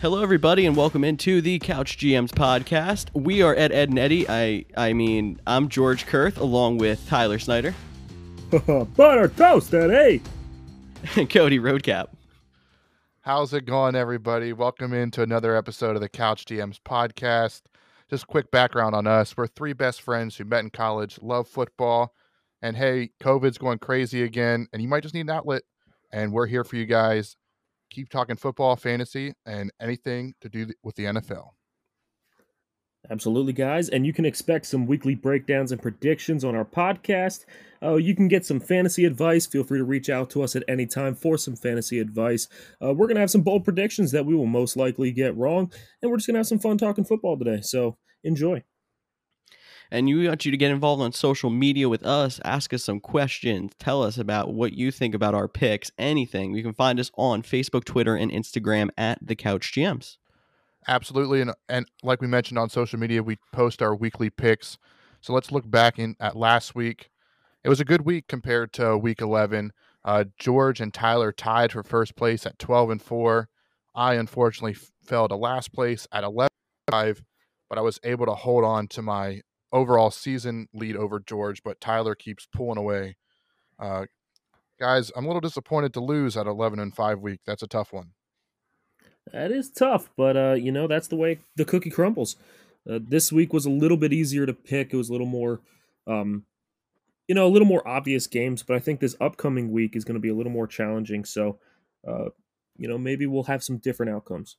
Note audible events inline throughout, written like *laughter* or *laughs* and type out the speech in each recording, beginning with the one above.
Hello, everybody, and welcome into the Couch GMs podcast. We are at Ed and Eddie. I, I mean, I'm George Kerth, along with Tyler Snyder, *laughs* Butter toast, Eddie. and *laughs* Cody Roadcap. How's it going, everybody? Welcome into another episode of the Couch GMs podcast. Just quick background on us. We're three best friends who met in college, love football, and hey, COVID's going crazy again, and you might just need an outlet. And we're here for you guys. Keep talking football, fantasy, and anything to do with the NFL. Absolutely, guys. And you can expect some weekly breakdowns and predictions on our podcast. Uh, you can get some fantasy advice. Feel free to reach out to us at any time for some fantasy advice. Uh, we're going to have some bold predictions that we will most likely get wrong. And we're just going to have some fun talking football today. So enjoy. And we want you to get involved on social media with us. Ask us some questions. Tell us about what you think about our picks, anything. You can find us on Facebook, Twitter, and Instagram at the Couch GMs. Absolutely, and and like we mentioned on social media, we post our weekly picks. So let's look back in at last week. It was a good week compared to week eleven. Uh, George and Tyler tied for first place at twelve and four. I unfortunately fell to last place at eleven five, but I was able to hold on to my overall season lead over George. But Tyler keeps pulling away. Uh, guys, I'm a little disappointed to lose at eleven and five week. That's a tough one. That is tough, but uh, you know that's the way the cookie crumbles. Uh, this week was a little bit easier to pick. It was a little more, um, you know, a little more obvious games. But I think this upcoming week is going to be a little more challenging. So, uh, you know, maybe we'll have some different outcomes.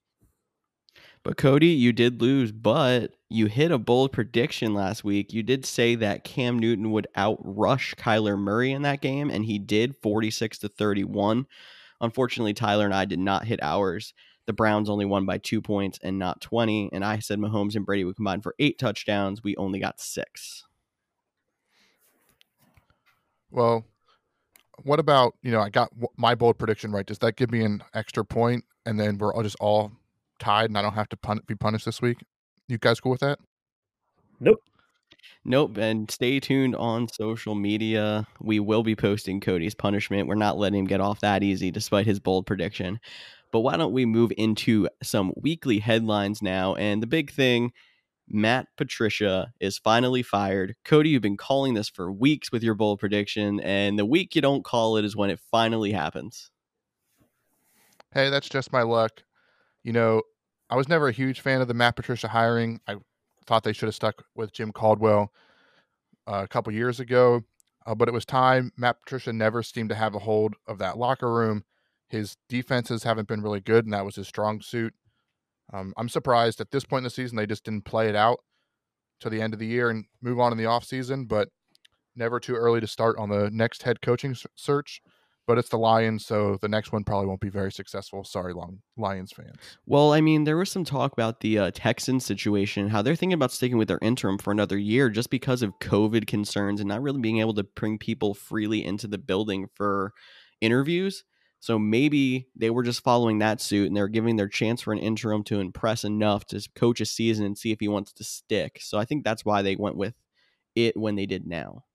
But Cody, you did lose, but you hit a bold prediction last week. You did say that Cam Newton would outrush Kyler Murray in that game, and he did 46 to 31. Unfortunately, Tyler and I did not hit ours. The Browns only won by two points and not 20. And I said Mahomes and Brady would combine for eight touchdowns. We only got six. Well, what about you know I got my bold prediction right? Does that give me an extra point? and then we're all just all tied, and I don't have to pun- be punished this week? You guys cool with that? Nope. Nope. And stay tuned on social media. We will be posting Cody's punishment. We're not letting him get off that easy despite his bold prediction. But why don't we move into some weekly headlines now? And the big thing Matt Patricia is finally fired. Cody, you've been calling this for weeks with your bold prediction, and the week you don't call it is when it finally happens. Hey, that's just my luck. You know, I was never a huge fan of the Matt Patricia hiring. I thought they should have stuck with Jim Caldwell uh, a couple years ago, uh, but it was time. Matt Patricia never seemed to have a hold of that locker room. His defenses haven't been really good, and that was his strong suit. Um, I'm surprised at this point in the season they just didn't play it out to the end of the year and move on in the offseason, but never too early to start on the next head coaching search. But it's the Lions, so the next one probably won't be very successful. Sorry, Long Lions fans. Well, I mean, there was some talk about the uh, Texans situation, how they're thinking about sticking with their interim for another year just because of COVID concerns and not really being able to bring people freely into the building for interviews. So maybe they were just following that suit and they're giving their chance for an interim to impress enough to coach a season and see if he wants to stick. So I think that's why they went with it when they did now.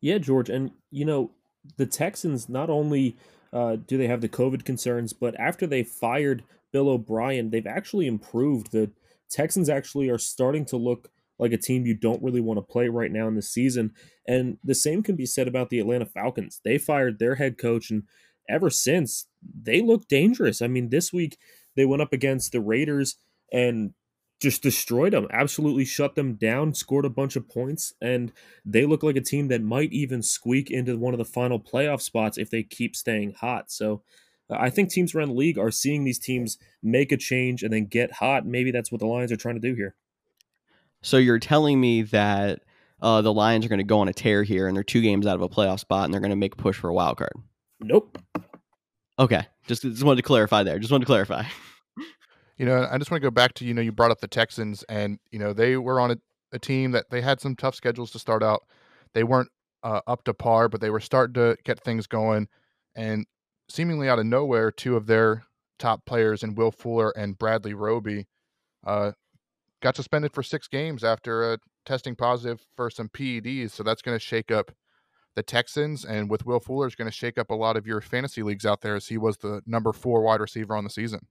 Yeah, George, and you know the Texans not only uh, do they have the COVID concerns, but after they fired Bill O'Brien, they've actually improved. The Texans actually are starting to look like a team you don't really want to play right now in the season. And the same can be said about the Atlanta Falcons. They fired their head coach, and ever since they look dangerous. I mean, this week they went up against the Raiders and just destroyed them, absolutely shut them down, scored a bunch of points, and they look like a team that might even squeak into one of the final playoff spots if they keep staying hot. So uh, I think teams around the league are seeing these teams make a change and then get hot. Maybe that's what the Lions are trying to do here. So you're telling me that uh, the Lions are going to go on a tear here and they're two games out of a playoff spot and they're going to make a push for a wild card? Nope. Okay, just just wanted to clarify there. Just wanted to clarify. *laughs* You know, I just want to go back to you know you brought up the Texans, and you know they were on a, a team that they had some tough schedules to start out. They weren't uh, up to par, but they were starting to get things going, and seemingly out of nowhere, two of their top players in Will Fuller and Bradley Roby uh, got suspended for six games after uh, testing positive for some PEDs. So that's going to shake up the Texans, and with Will Fuller, is going to shake up a lot of your fantasy leagues out there, as he was the number four wide receiver on the season.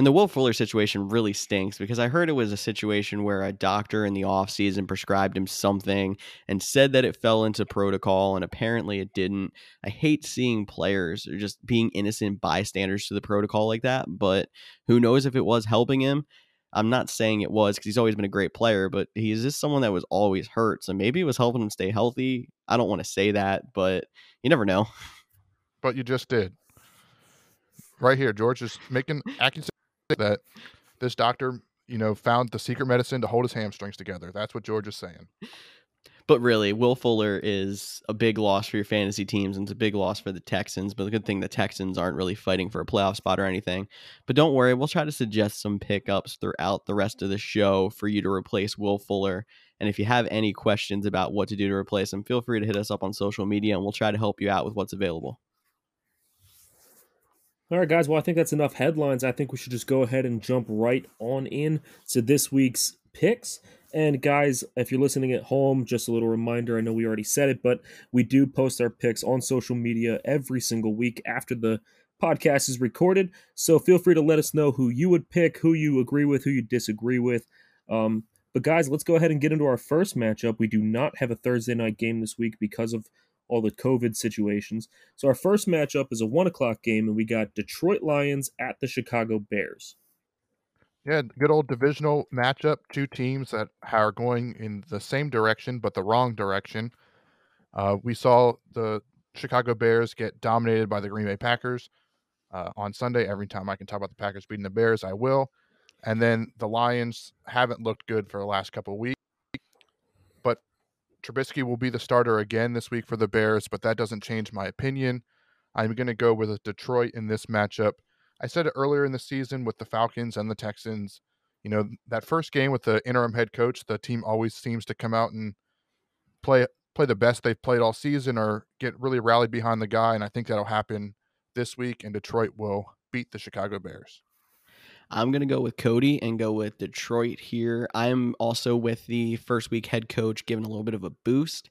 And the Will Fuller situation really stinks because I heard it was a situation where a doctor in the offseason prescribed him something and said that it fell into protocol, and apparently it didn't. I hate seeing players just being innocent bystanders to the protocol like that, but who knows if it was helping him? I'm not saying it was because he's always been a great player, but he's just someone that was always hurt. So maybe it was helping him stay healthy. I don't want to say that, but you never know. But you just did. Right here, George is making accusation *laughs* that this doctor, you know, found the secret medicine to hold his hamstrings together. That's what George is saying. But really, Will Fuller is a big loss for your fantasy teams and it's a big loss for the Texans. But the good thing the Texans aren't really fighting for a playoff spot or anything. But don't worry, we'll try to suggest some pickups throughout the rest of the show for you to replace Will Fuller. And if you have any questions about what to do to replace him, feel free to hit us up on social media and we'll try to help you out with what's available. All right, guys. Well, I think that's enough headlines. I think we should just go ahead and jump right on in to this week's picks. And guys, if you're listening at home, just a little reminder I know we already said it, but we do post our picks on social media every single week after the podcast is recorded. So feel free to let us know who you would pick, who you agree with, who you disagree with. Um, but guys, let's go ahead and get into our first matchup. We do not have a Thursday night game this week because of all the COVID situations. So our first matchup is a one o'clock game, and we got Detroit Lions at the Chicago Bears. Yeah, good old divisional matchup. Two teams that are going in the same direction but the wrong direction. Uh, we saw the Chicago Bears get dominated by the Green Bay Packers uh, on Sunday. Every time I can talk about the Packers beating the Bears, I will. And then the Lions haven't looked good for the last couple weeks. Trubisky will be the starter again this week for the Bears, but that doesn't change my opinion. I'm going to go with Detroit in this matchup. I said it earlier in the season with the Falcons and the Texans. You know, that first game with the interim head coach, the team always seems to come out and play play the best they've played all season or get really rallied behind the guy. And I think that'll happen this week, and Detroit will beat the Chicago Bears. I'm going to go with Cody and go with Detroit here. I'm also with the first week head coach giving a little bit of a boost.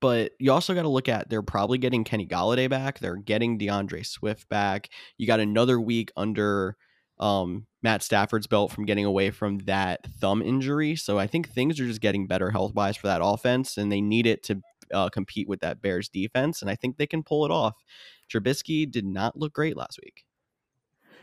But you also got to look at they're probably getting Kenny Golladay back. They're getting D'Andre Swift back. You got another week under um, Matt Stafford's belt from getting away from that thumb injury. So I think things are just getting better health wise for that offense, and they need it to uh, compete with that Bears defense. And I think they can pull it off. Trubisky did not look great last week.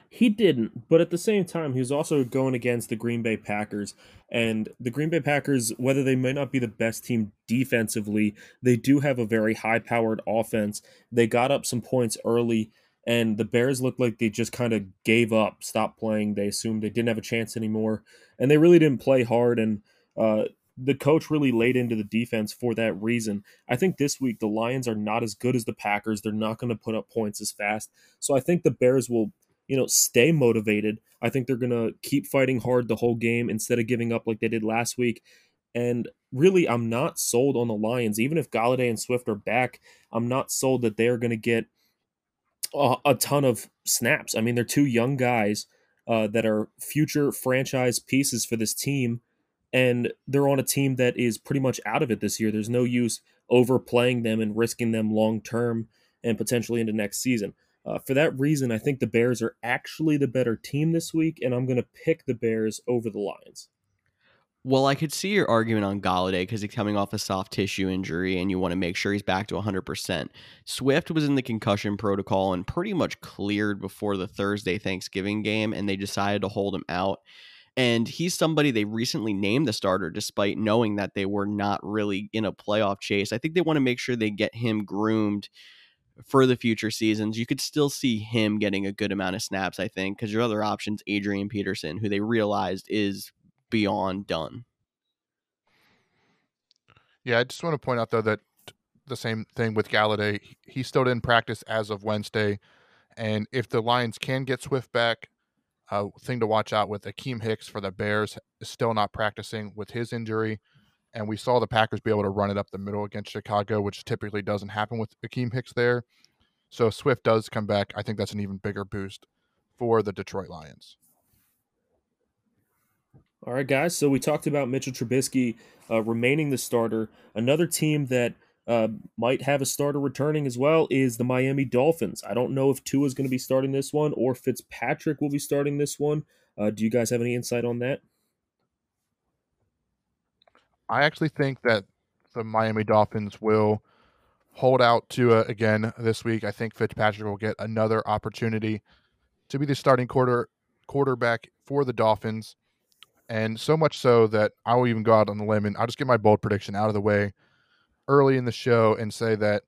He didn't, but at the same time, he was also going against the Green Bay Packers. And the Green Bay Packers, whether they might not be the best team defensively, they do have a very high powered offense. They got up some points early, and the Bears looked like they just kind of gave up, stopped playing. They assumed they didn't have a chance anymore, and they really didn't play hard. And uh, the coach really laid into the defense for that reason. I think this week the Lions are not as good as the Packers. They're not going to put up points as fast. So I think the Bears will you know, stay motivated. I think they're going to keep fighting hard the whole game instead of giving up like they did last week. And really, I'm not sold on the Lions. Even if Golladay and Swift are back, I'm not sold that they're going to get a, a, ton of snaps. I mean, they're two young guys uh, that are future franchise pieces for this team, and they're on a team that is pretty much out of it this year. There's no use overplaying them and risking them long term and potentially into next season. Uh, for that reason, I think the Bears are actually the better team this week, and I'm going to pick the Bears over the Lions. Well, I could see your argument on Golladay because he's coming off a soft tissue injury and you want to make sure he's back to 100%. Swift was in the concussion protocol and pretty much cleared before the Thursday Thanksgiving game, and they decided to hold him out. And he's somebody they recently named the starter despite knowing that they were not really in a playoff chase. I think they want to make sure they get him groomed for the future seasons. You could still see him getting a good amount of snaps, I think, because your other options, Adrian Peterson, who they realized is beyond done. Yeah, I just want to point out though that the same thing with Golladay. He still didn't practice as of Wednesday, and if the Lions can get Swift back, uh, thing to watch out with Akiem Hicks for the Bears is still not practicing with his injury and we saw the Packers be able to run it up the middle against Chicago, which typically doesn't happen with Akiem Hicks there. So Swift does come back. I think that's an even bigger boost for the Detroit Lions. All right, guys. So we talked about Mitchell Trubisky uh, remaining the starter. Another team that uh, might have a starter returning as well is the Miami Dolphins. I don't know if Tua is going to be starting this one or Fitzpatrick will be starting this one. Uh, do you guys have any insight on that? I actually think that the Miami Dolphins will hold out Tua again this week. I think Fitzpatrick will get another opportunity to be the starting quarter quarterback for the Dolphins. And so much so that I will even go out on the limb and I'll just get my bold prediction out of the way early in the show and say that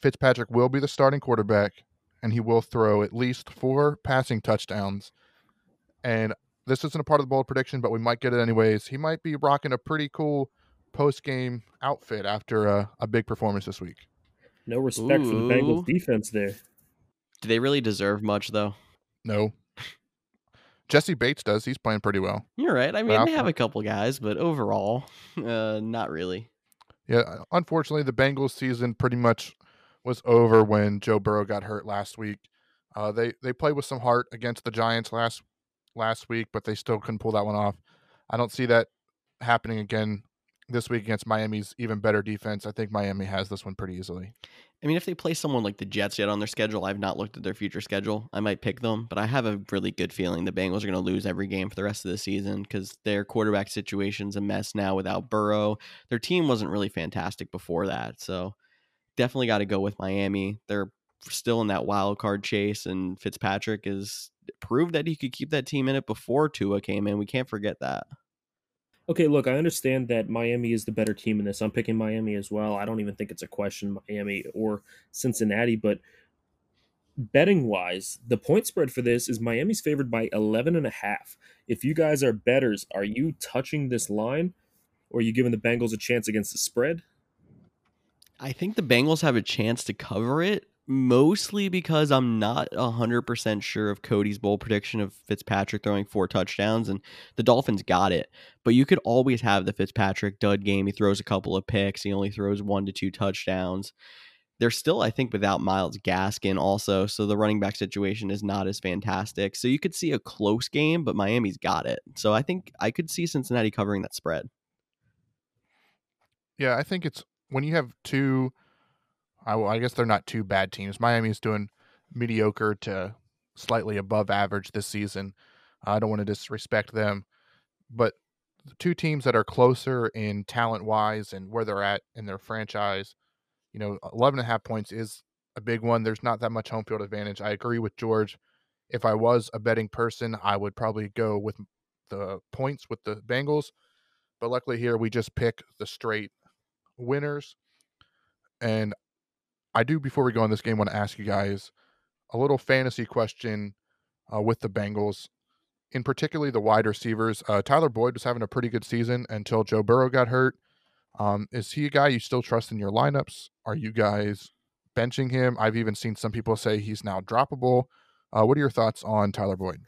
Fitzpatrick will be the starting quarterback and he will throw at least four passing touchdowns. And this isn't a part of the bold prediction, but we might get it anyways. He might be rocking a pretty cool post game outfit after a, a, big performance this week. No respect Ooh. for the Bengals defense there. Do they really deserve much though? No. Jessie Bates does. He's playing pretty well. You're right. I mean, they have a couple guys, but overall, *laughs* uh, not really. Yeah, unfortunately, the Bengals season pretty much was over when Joe Burrow got hurt last week. Uh, they they played with some heart against the Giants last last week, but they still couldn't pull that one off. I don't see that happening again this week against Miami's even better defense. I think Miami has this one pretty easily. I mean, if they play someone like the Jets yet on their schedule, I've not looked at their future schedule. I might pick them, but I have a really good feeling the Bengals are going to lose every game for the rest of the season because their quarterback situation's a mess now without Burrow. Their team wasn't really fantastic before that, so definitely got to go with Miami. They're still in that wild card chase, and Fitzpatrick has proved that he could keep that team in it before Tua came in. We can't forget that. Okay, look, I understand that Miami is the better team in this. I'm picking Miami as well. I don't even think it's a question, Miami or Cincinnati, but betting wise, the point spread for this is Miami's favored by 11 and a half. If you guys are betters, are you touching this line or are you giving the Bengals a chance against the spread? I think the Bengals have a chance to cover it mostly because I'm not 100% sure of Cody's bowl prediction of Fitzpatrick throwing four touchdowns, and the Dolphins got it. But you could always have the Fitzpatrick dud game. He throws a couple of picks, he only throws one to two touchdowns. They're still, I think, without Myles Gaskin also, so the running back situation is not as fantastic. So you could see a close game, but Miami's got it. So I think I could see Cincinnati covering that spread. Yeah, I think it's when you have two I, I guess they're not two bad teams. Miami's doing mediocre to slightly above average this season. I don't want to disrespect them, but the two teams that are closer in talent wise and where they're at in their franchise, you know, 11 and a half points is a big one. There's not that much home field advantage. I agree with George. If I was a betting person, I would probably go with the points with the Bengals. But luckily here we just pick the straight winners. And I do before we go on this game want to ask you guys a little fantasy question uh, with the Bengals, in particularly the wide receivers. Uh, Tyler Boyd was having a pretty good season until Joe Burrow got hurt. Um, is he a guy you still trust in your lineups? Are you guys benching him? I've even seen some people say he's now droppable. Uh, what are your thoughts on Tyler Boyd?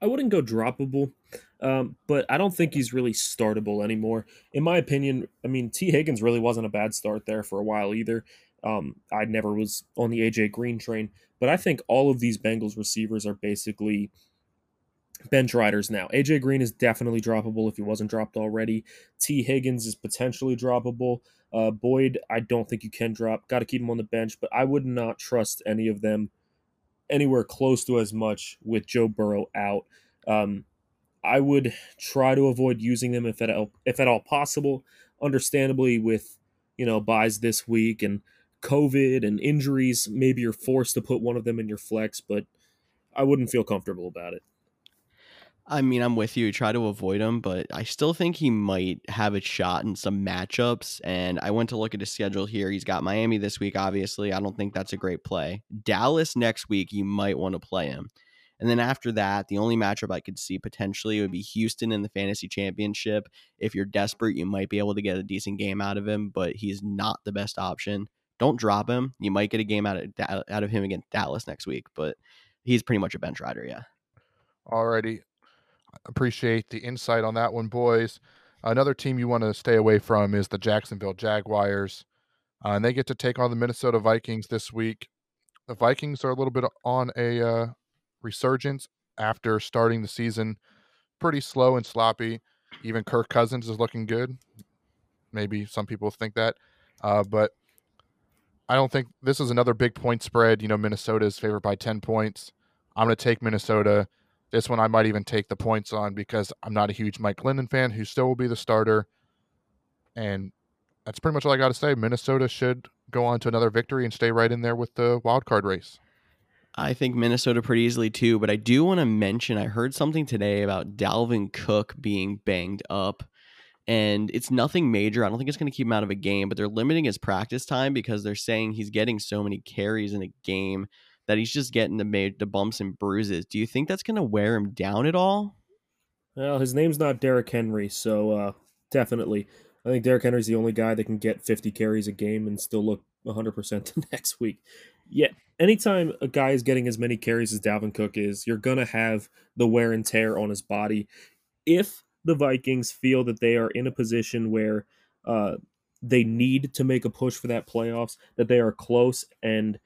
I wouldn't go droppable, um, but I don't think he's really startable anymore. In my opinion, I mean, T. Higgins really wasn't a bad start there for a while either. Um, I never was on the AJ Green train, but I think all of these Bengals receivers are basically bench riders now. AJ Green is definitely droppable if he wasn't dropped already. T Higgins is potentially droppable. Uh, Boyd, I don't think you can drop. Got to keep him on the bench, but I would not trust any of them anywhere close to as much with Joe Burrow out. Um, I would try to avoid using them if at all, if at all possible. Understandably, with you know buys this week and COVID and injuries, maybe you're forced to put one of them in your flex, but I wouldn't feel comfortable about it. I mean, I'm with you. Try to avoid him, but I still think he might have a shot in some matchups. And I went to look at his schedule here. He's got Miami this week, obviously. I don't think that's a great play. Dallas next week, you might want to play him. And then after that, the only matchup I could see potentially would be Houston in the fantasy championship. If you're desperate, you might be able to get a decent game out of him, but he's not the best option. Don't drop him. You might get a game out of out of him against Dallas next week, but he's pretty much a bench rider. Yeah. Alrighty, appreciate the insight on that one, boys. Another team you want to stay away from is the Jacksonville Jaguars, uh, and they get to take on the Minnesota Vikings this week. The Vikings are a little bit on a uh, resurgence after starting the season pretty slow and sloppy. Even Kirk Cousins is looking good. Maybe some people think that, uh, but I don't think this is another big point spread. You know, Minnesota is favored by 10 points. I'm going to take Minnesota. This one I might even take the points on because I'm not a huge Mike Glennon fan, who still will be the starter. And that's pretty much all I got to say. Minnesota should go on to another victory and stay right in there with the wild card race. I think Minnesota pretty easily too, but I do want to mention I heard something today about Dalvin Cook being banged up. And it's nothing major. I don't think it's going to keep him out of a game, but they're limiting his practice time because they're saying he's getting so many carries in a game that he's just getting the the bumps and bruises. Do you think that's going to wear him down at all? Well, his name's not Derrick Henry, so uh, definitely. I think Derrick Henry's the only guy that can get 50 carries a game and still look 100% *laughs* the next week. Yeah, anytime a guy is getting as many carries as Dalvin Cook is, you're going to have the wear and tear on his body. If the Vikings feel that they are in a position where uh, they need to make a push for that playoffs, that they are close and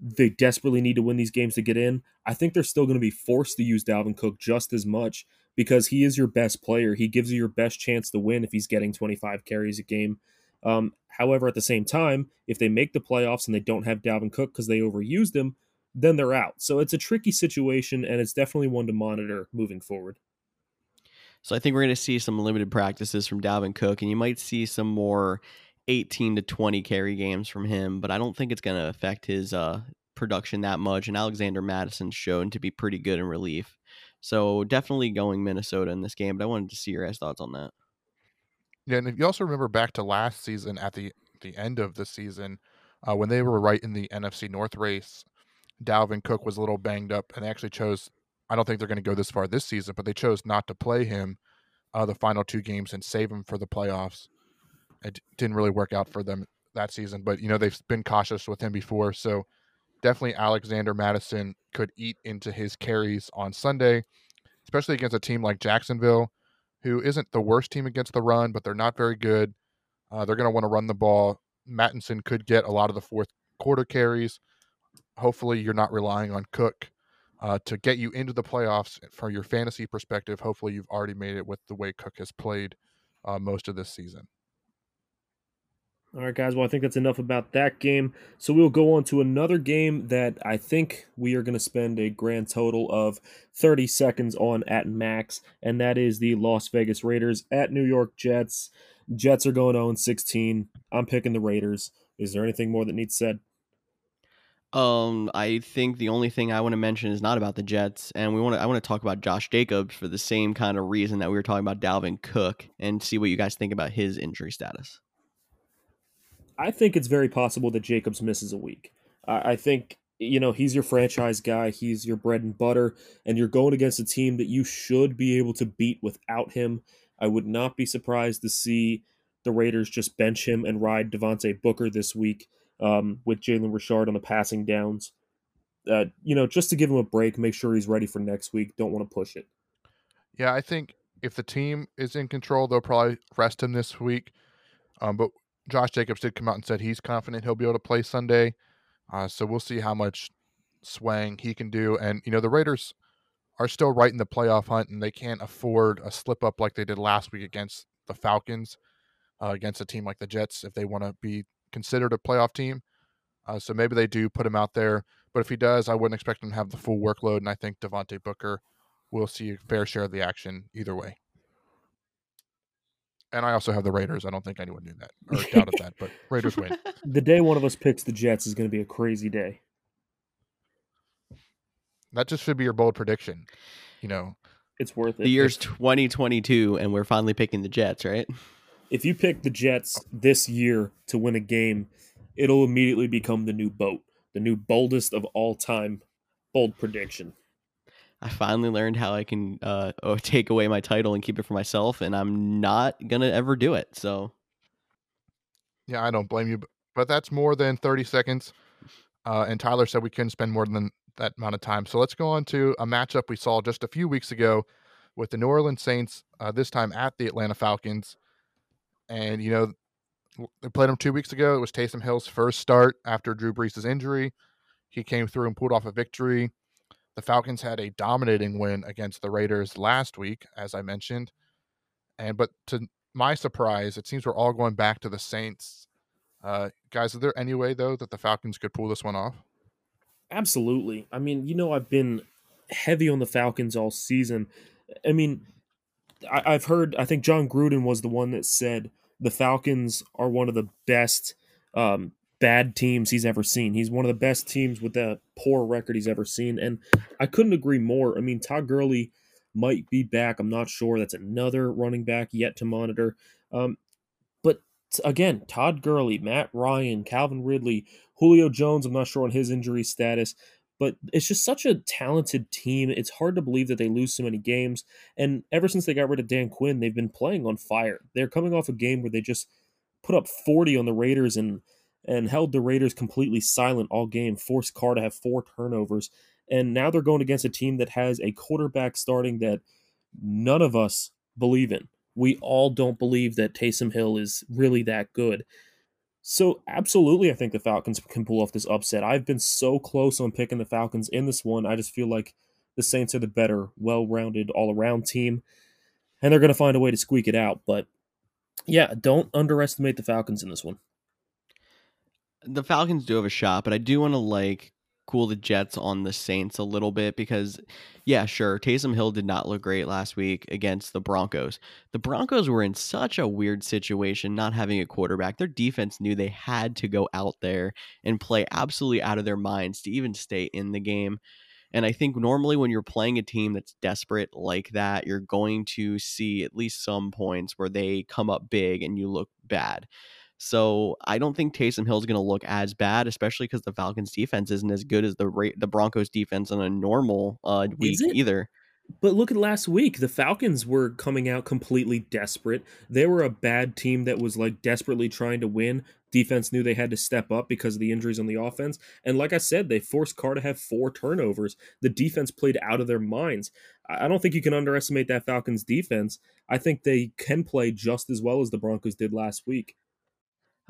they desperately need to win these games to get in, I think they're still going to be forced to use Dalvin Cook just as much because he is your best player. He gives you your best chance to win if he's getting 25 carries a game. Um, however, at the same time, if they make the playoffs and they don't have Dalvin Cook because they overused him, then they're out. So it's a tricky situation, and it's definitely one to monitor moving forward. So I think we're going to see some limited practices from Dalvin Cook, and you might see some more 18 to 20 carry games from him, but I don't think it's going to affect his uh, production that much. And Alexander Mattison's shown to be pretty good in relief. So definitely going Minnesota in this game, but I wanted to see your guys' thoughts on that. Yeah, and if you also remember back to last season at the the end of the season, uh, when they were right in the NFC North race, Dalvin Cook was a little banged up, and they actually chose. I don't think they're going to go this far this season, but they chose not to play him uh, the final two games and save him for the playoffs. It didn't really work out for them that season, but you know they've been cautious with him before, so definitely Alexander Mattison could eat into his carries on Sunday, especially against a team like Jacksonville, who isn't the worst team against the run, but they're not very good. Uh, they're going to want to run the ball. Mattison could get a lot of the fourth quarter carries. Hopefully, you're not relying on Cook uh, to get you into the playoffs from your fantasy perspective. Hopefully, you've already made it with the way Cook has played uh, most of this season. All right, guys. Well, I think that's enough about that game. So we'll go on to another game that I think we are going to spend a grand total of 30 seconds on at max, and that is the Las Vegas Raiders at New York Jets. Jets are going 0 16. I'm picking the Raiders. Is there anything more that needs said? Um, I think the only thing I want to mention is not about the Jets, and we want to. I want to talk about Josh Jacobs for the same kind of reason that we were talking about Dalvin Cook, and see what you guys think about his injury status. I think it's very possible that Jacobs misses a week. I, I think you know he's your franchise guy, he's your bread and butter, and you're going against a team that you should be able to beat without him. I would not be surprised to see the Raiders just bench him and ride Devontae Booker this week um, with Jalen Richard on the passing downs. Uh, you know, just to give him a break, make sure he's ready for next week. Don't want to push it. Yeah, I think if the team is in control, they'll probably rest him this week. Um, but Josh Jacobs did come out and said he's confident he'll be able to play Sunday. Uh, so we'll see how much swang he can do. And, you know, the Raiders are still right in the playoff hunt and they can't afford a slip up like they did last week against the Falcons, uh, against a team like the Jets, if they want to be considered a playoff team. Uh, so maybe they do put him out there. But if he does, I wouldn't expect him to have the full workload. And I think Devontae Booker will see a fair share of the action either way. And I also have the Raiders. I don't think anyone knew that or doubted that, but *laughs* Raiders win. The day one of us picks the Jets is going to be a crazy day. That just should be your bold prediction. You know, it's worth it. The year's 2022, and we're finally picking the Jets, right? If you pick the Jets this year to win a game, it'll immediately become the new boat, the new boldest of all time bold prediction. I finally learned how I can uh, *laughs* oh, take away my title and keep it for myself, and I'm not gonna ever do it. So, yeah, I don't blame you, but that's more than 30 seconds. Uh, and Tyler said we couldn't spend more than that amount of time. So let's go on to a matchup we saw just a few weeks ago with the New Orleans Saints. Uh, this time at the Atlanta Falcons, and you know they played them two weeks ago. It was Taysom Hill's first start after Drew Brees' injury. He came through and pulled off a victory. The Falcons had a dominating win against the Raiders last week, as I mentioned. And but to my surprise, it seems we're all going back to the Saints. Uh, guys, is there any way though that the Falcons could pull this one off? Absolutely. I mean, you know, I've been heavy on the Falcons all season. I mean, I, have heard. I think Jon Gruden was the one that said the Falcons are one of the best um, bad teams he's ever seen. He's one of the best teams with a poor record he's ever seen, and I couldn't agree more. I mean, Todd Gurley might be back. I'm not sure. That's another running back yet to monitor. Um, but again, Todd Gurley, Matt Ryan, Calvin Ridley, Julio Jones. I'm not sure on his injury status. But it's just such a talented team. It's hard to believe that they lose so many games. And ever since they got rid of Dan Quinn, they've been playing on fire. They're coming off a game where they just put up 40 on the Raiders and and held the Raiders completely silent all game, forced Carr to have four turnovers. And now they're going against a team that has a quarterback starting that none of us believe in. We all don't believe that Taysom Hill is really that good. So, absolutely, I think the Falcons can pull off this upset. I've been so close on picking the Falcons in this one. I just feel like the Saints are the better, well rounded, all around team, and they're going to find a way to squeak it out. But yeah, don't underestimate the Falcons in this one. The Falcons do have a shot, but I do want to like cool the Jets on the Saints a little bit because, yeah, sure, Taysom Hill did not look great last week against the Broncos. The Broncos were in such a weird situation not having a quarterback. Their defense knew they had to go out there and play absolutely out of their minds to even stay in the game. And I think normally when you're playing a team that's desperate like that, you're going to see at least some points where they come up big and you look bad. So I don't think Taysom Hill is going to look as bad, especially because the Falcons' defense isn't as good as the the Broncos' defense on a normal uh, week either. But look at last week. The Falcons were coming out completely desperate. They were a bad team that was like desperately trying to win. Defense knew they had to step up because of the injuries on the offense. And like I said, they forced Carr to have four turnovers. The defense played out of their minds. I don't think you can underestimate that Falcons defense. I think they can play just as well as the Broncos did last week.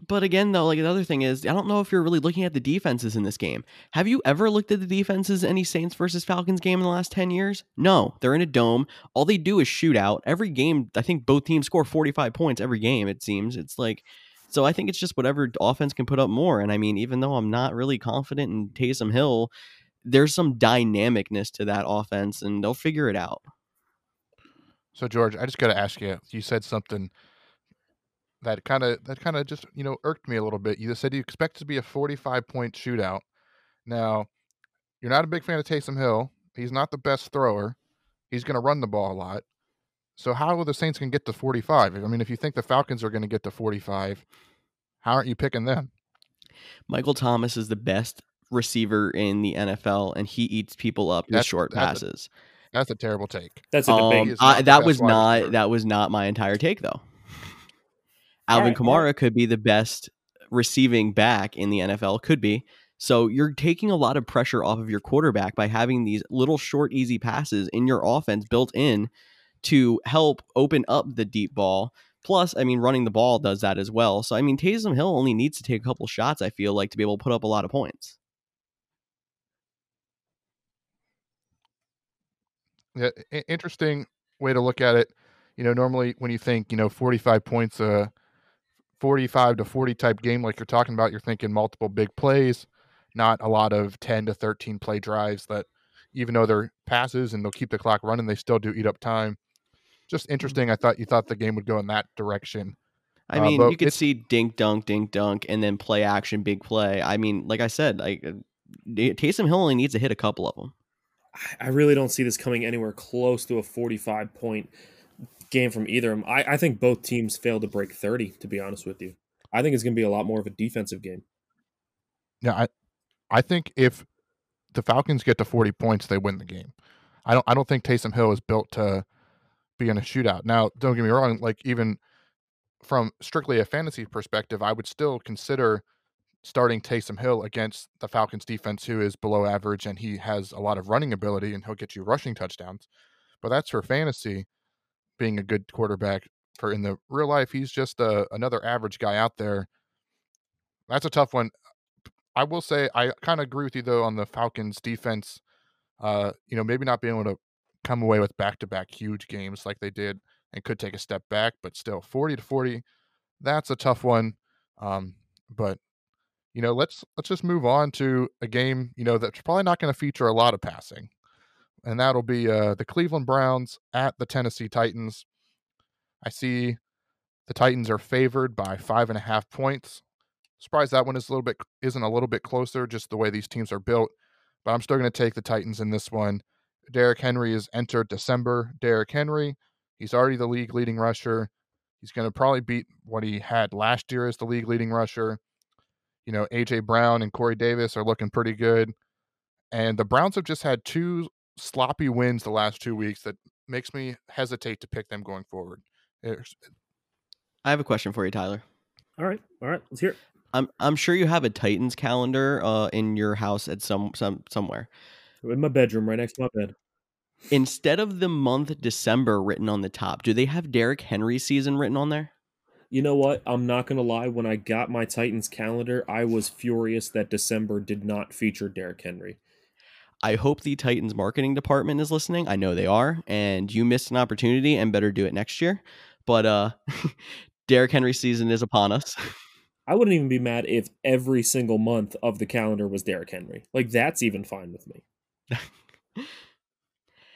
But again, though, like the other thing is, I don't know if you're really looking at the defenses in this game. Have you ever looked at the defenses any Saints versus Falcons game in the last 10 years? No, they're in a dome. All they do is shoot out. Every game, I think both teams score 45 points every game, it seems. It's like, so I think it's just whatever offense can put up more. And I mean, even though I'm not really confident in Taysom Hill, there's some dynamicness to that offense, and they'll figure it out. So, George, I just got to ask you. You said something that kind of that kind of just you know irked me a little bit. You said you expect it to be a 45 point shootout. Now, you're not a big fan of Taysom Hill. He's not the best thrower. He's going to run the ball a lot. So how will the Saints can get to 45? I mean, if you think the Falcons are going to get to 45, how aren't you picking them? Michael Thomas is the best receiver in the NFL, and he eats people up that's, with short that's passes. A, that's a terrible take. That's a debate. Um, I, that was not receiver. that was not my entire take though. Alvin right, Kamara yeah. could be the best receiving back in the NFL, could be. So you're taking a lot of pressure off of your quarterback by having these little short, easy passes in your offense built in to help open up the deep ball. Plus, I mean, running the ball does that as well. So, I mean, Taysom Hill only needs to take a couple shots, I feel like, to be able to put up a lot of points. Yeah, interesting way to look at it. You know, normally when you think, you know, 45 points, uh, 45 to 40 type game like you're talking about, you're thinking multiple big plays, not a lot of 10 to 13 play drives that even though they're passes and they'll keep the clock running, they still do eat up time. Just mm-hmm. interesting. I thought you thought the game would go in that direction. I uh, mean, uh, you could see dink dunk, dink dunk, and then play action, big play. I mean, like I said, like uh, Taysom Hill only needs to hit a couple of them. I really don't see this coming anywhere close to a 45 point game from either of them. I, I think both teams failed to break 30, to be honest with you. I think it's going to be a lot more of a defensive game. Yeah, I, I think if the Falcons get to 40 points, they win the game. I don't I don't think Taysom Hill is built to be in a shootout. Now, don't get me wrong, like even from strictly a fantasy perspective, I would still consider starting Taysom Hill against the Falcons defense who is below average and he has a lot of running ability and he'll get you rushing touchdowns. But that's for fantasy being a good quarterback. For in the real life, he's just a, uh, another average guy out there. That's a tough one. I will say I kind of agree with you though on the Falcons defense. Uh, you know, maybe not being able to come away with back-to-back huge games like they did and could take a step back, but still 40 to 40, that's a tough one. Um, but you know, let's let's just move on to a game, you know, that's probably not going to feature a lot of passing. And that'll be uh, the Cleveland Browns at the Tennessee Titans. I see the Titans are favored by five and a half points. Surprised that one is a little bit isn't a little bit closer, just the way these teams are built. But I'm still going to take the Titans in this one. Derrick Henry has entered December. Derrick Henry, he's already the league leading rusher. He's going to probably beat what he had last year as the league leading rusher. You know, AJ Brown and Corey Davis are looking pretty good. And the Browns have just had two sloppy wins the last two weeks that makes me hesitate to pick them going forward. I have a question for you, Tyler. All right, all right, let's hear it. I'm I'm sure you have a Titans calendar uh, in your house at some some somewhere. In my bedroom, right next to my bed. Instead of the month December written on the top, do they have Derrick Henry season written on there? You know what? I'm not gonna lie. When I got my Titans calendar, I was furious that December did not feature Derrick Henry. I hope the Titans marketing department is listening. I know they are, and you missed an opportunity and better do it next year. But uh *laughs* Derrick Henry season is upon us. *laughs* I wouldn't even be mad if every single month of the calendar was Derrick Henry. Like that's even fine with me.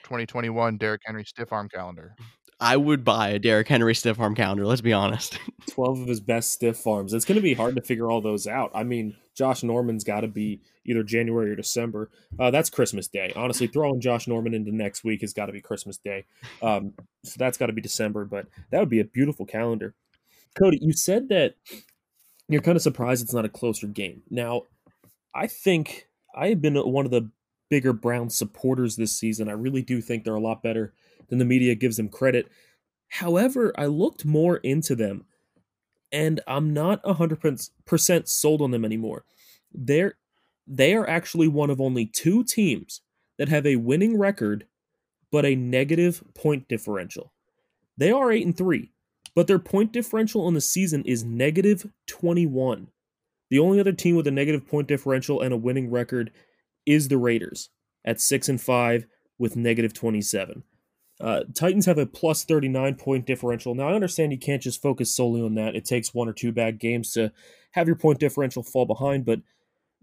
2021 Derrick Henry stiff arm calendar. I would buy a Derrick Henry stiff arm calendar. Let's be honest. *laughs* 12 of his best stiff arms. It's going to be hard to figure all those out. I mean, Josh Norman's got to be either January or December. Uh, that's Christmas Day. Honestly, throwing Josh Norman into next week has got to be Christmas Day. Um, so that's got to be December, but that would be a beautiful calendar. Cody, you said that you're kind of surprised it's not a closer game. Now, I think I have been one of the bigger Brown supporters this season. I really do think they're a lot better than the media gives them credit. However, I looked more into them and I'm not 100% sold on them anymore. They're they are actually one of only two teams that have a winning record but a negative point differential. They are 8 and 3, but their point differential on the season is negative 21. The only other team with a negative point differential and a winning record is the Raiders at 6 and 5 with negative 27. Uh, Titans have a plus 39 point differential. Now, I understand you can't just focus solely on that. It takes one or two bad games to have your point differential fall behind, but